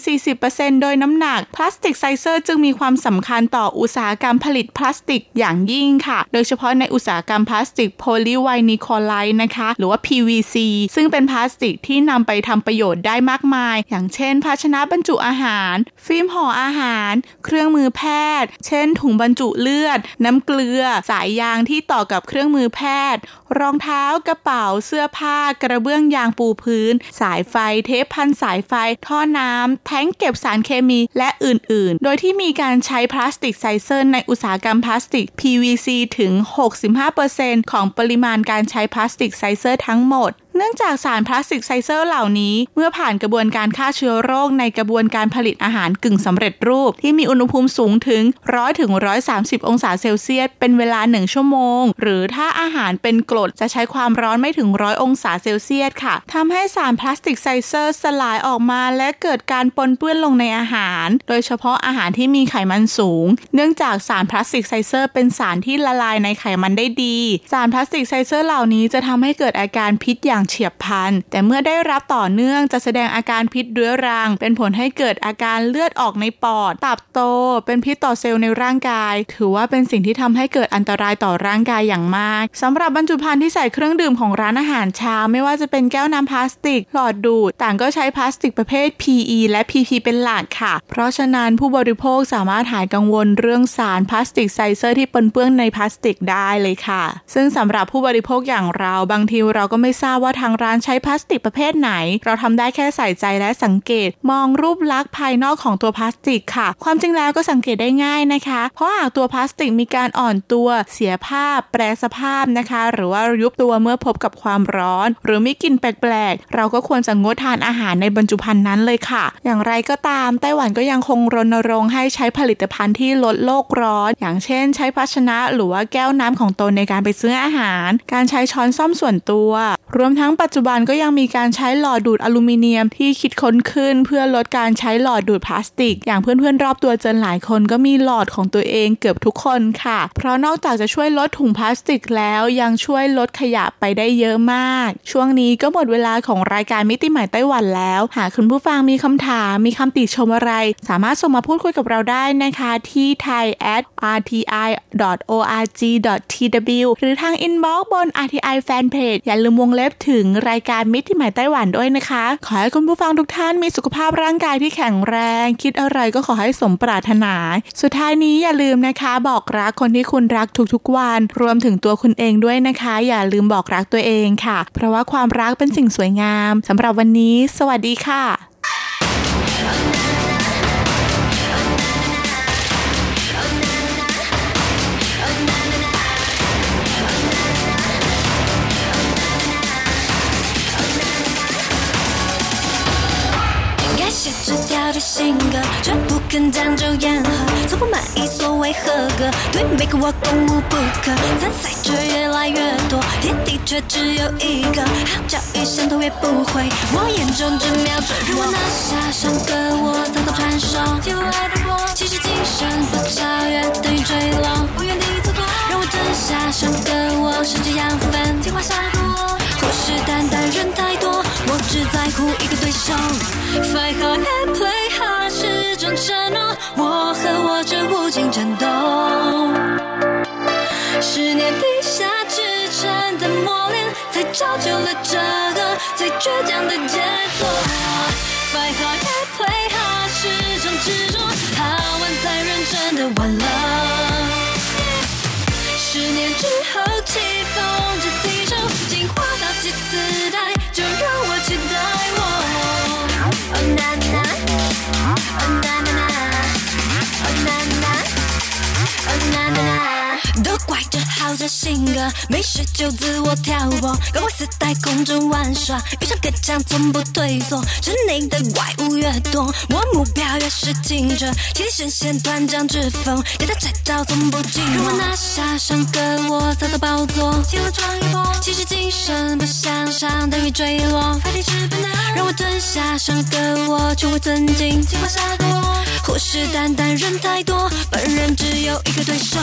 20-40%โดยน้ำหนัก พลาสติกไซเซอร์จึงมีความสำคัญต่ออุตสาหกรรมผลิตพลาสติกอย่างยิ่งค่ะ โดยเฉพาะในอุตสาหกรรมพลาสติกโพลีไวนิลคลอไรด์นะคะ หรือว่า PVC ซึ่งเป็นพลาสติกที่นำไปทำประโยชน์ได้มากมาย อย่างเช่น ภาชนะบรรจุอาหาร ฟิล์มห่ออาหาร เครื่องมือแพทย์ เช่น ถุงบรรจุเลือด น้ำเกลือ สายยางที่ต่อกับเครื่องมือแพทย์ รองเท้ากระเป๋าเสื้อผ้ากระเบื้องยางปูพื้น สายไฟ เทปพันสายไฟ ท่อน้ำแท็งก์เก็บสารเคมีและอื่นๆ โดยที่มีการใช้พลาสติกไซเซอร์ในอุตสาหกรรมพลาสติก PVC ถึง 65%ของปริมาณการใช้พลาสติกไซเซอร์ทั้งหมด เนื่องจากสารพลาสติกไซเซอร์เหล่านี้ เมื่อผ่านกระบวนการฆ่าเชื้อโรคในกระบวนการผลิตอาหารกึ่งสำเร็จรูป ที่มีอุณหภูมิสูงถึง100ถึง130องศาเซลเซียส เป็นเวลา1ชั่วโมง หรือถ้าอาหารเป็นกรดจะใช้ความร้อนไม่ถึง100องศาเซลเซียสค่ะทำให้สารพลาสติกไซเซอร์สลายออกมาและเกิดการปนเปื้อนลงในอาหาร โดยเฉพาะอาหารที่มีไขมันสูง เนื่องจากสารพลาสติกไซเซอร์เป็นสารที่ละลายในไขมันได้ดี สารพลาสติกไซเซอร์เหล่านี้จะทำให้เกิดอาการพิษอย่างเฉียบพลัน แต่เมื่อได้รับต่อเนื่องจะแสดงอาการพิษเรื้อรัง เป็นผลให้เกิดอาการเลือดออกในปอด ตับโต เป็นพิษต่อเซลล์ในร่างกาย ถือว่าเป็นสิ่งที่ทำให้เกิดอันตรายต่อร่างกายอย่างมากสำหรับบรรจุภัณฑ์ที่ใส่เครื่องดื่มของร้านอาหารเช้าไม่ว่าจะเป็นแก้วน้ำพลาสติก หลอดดูด ต่างก็ใช้พลาสติกประเภท PE และ PP เป็นหลักค่ะ เพราะฉะนั้นผู้บริโภคสามารถหายกังวลเรื่องสารพลาสติกไซเซอร์ที่ปนเปื้อนในพลาสติกได้เลยค่ะ ซึ่งสำหรับผู้บริโภคอย่างเราบางทีเราก็ไม่ทราบว่าทางร้านใช้พลาสติกประเภทไหน เราทำได้แค่ใส่ใจและสังเกต มองรูปลักษณ์ภายนอกของตัวพลาสติกค่ะ ความจริงแล้วก็สังเกตได้ง่ายนะคะ เพราะหากตัวพลาสติกมีการอ่อนตัว เสียสภาพ แปรสภาพนะคะ หรือว่ายุบตัวเมื่อพบกับความร้อน หรือมีกลิ่นแปลกๆ เราก็ควรจะงดทานอาหารในบรรจุภัณฑ์นั้นเลยค่ะ อย่างไรก็ตามไต้หวันก็ยังคงรณรงค์ให้ใช้ผลิตภัณฑ์ที่ลดโลกร้อน อย่างเช่น ใช้ภาชนะหรือว่าแก้วน้ำของตนในการไปซื้ออาหาร การใช้ช้อนซ่อมส่วนตัว รวมทั้งั้งปัจจุบันก็ยังมีการใช้หลอดดูดอลูมิเนียมที่คิดค้นขึ้น เพื่อลดการใช้หลอดดูดพลาสติก อย่างเพื่อนๆรอบตัวเจนหลายคนก็มีหลอดของตัวเองเกือบทุกคนค่ะ เพราะนอกจากจะช่วยลดถุงพลาสติกแล้วยังช่วยลดขยะไปได้เยอะมาก ช่วงนี้ก็หมดเวลาของรายการมิติใหม่ไต้หวันแล้ว หากคุณผู้ฟังมีคำถาม มีคำติชมอะไร สามารถส่งมาพูดคุยกับเราได้นะคะที่ thai at rti org tw หรือทาง inbox บน RTI Fanpage อย่าลืมวงเล็บถึงรายการมิตรที่หมายไต้หวันด้วยนะคะ ขอให้คุณผู้ฟังทุกท่านมีสุขภาพร่างกายที่แข็งแรง คิดอะไรก็ขอให้สมปรารถนา สุดท้ายนี้อย่าลืมนะคะ บอกรักคนที่คุณรักทุกๆวัน รวมถึงตัวคุณเองด้วยนะคะ อย่าลืมบอกรักตัวเองค่ะ เพราะว่าความรักเป็นสิ่งสวยงามสำหรับวันนี้ สวัสดีค่ะ 性格，却不肯将就言和，从不满意所谓合格，对每个我攻无不可，参赛者越来越多，天地却只有一个，号角一声头也不回，我眼中只瞄准让我拿下上个我早早传授，记录爱的我，其实精神不超越等于坠落，不原地错过，让我吞下上个我，失去养分，进化下个我，虎视眈眈人太多，我只在乎一个对手。Fight hard and play hard 是种承诺，我和我这无尽战斗。十年地下之城的磨练，才造就了这个最倔强的杰作。Fight hard and play hard 是种执着，他玩才认真的玩了。十年之后，都怪这。抱着性格，没事就自我挑拨，高位自带空中玩耍，遇上各强从不退缩，城内的怪物越多，我目标越是清澈，天神仙团长之风，给他摘招从不寂寞。让我拿下上个我早早宝座，替我闯一波，气势精神不向上等于坠落，发地之本能，让我吞下上个我，求我尊敬，计划下个我，虎视眈眈人太多，本人只有一个对手。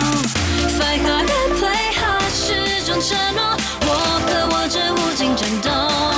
Fight hard and play hard 是种承诺，我和我这无尽战斗。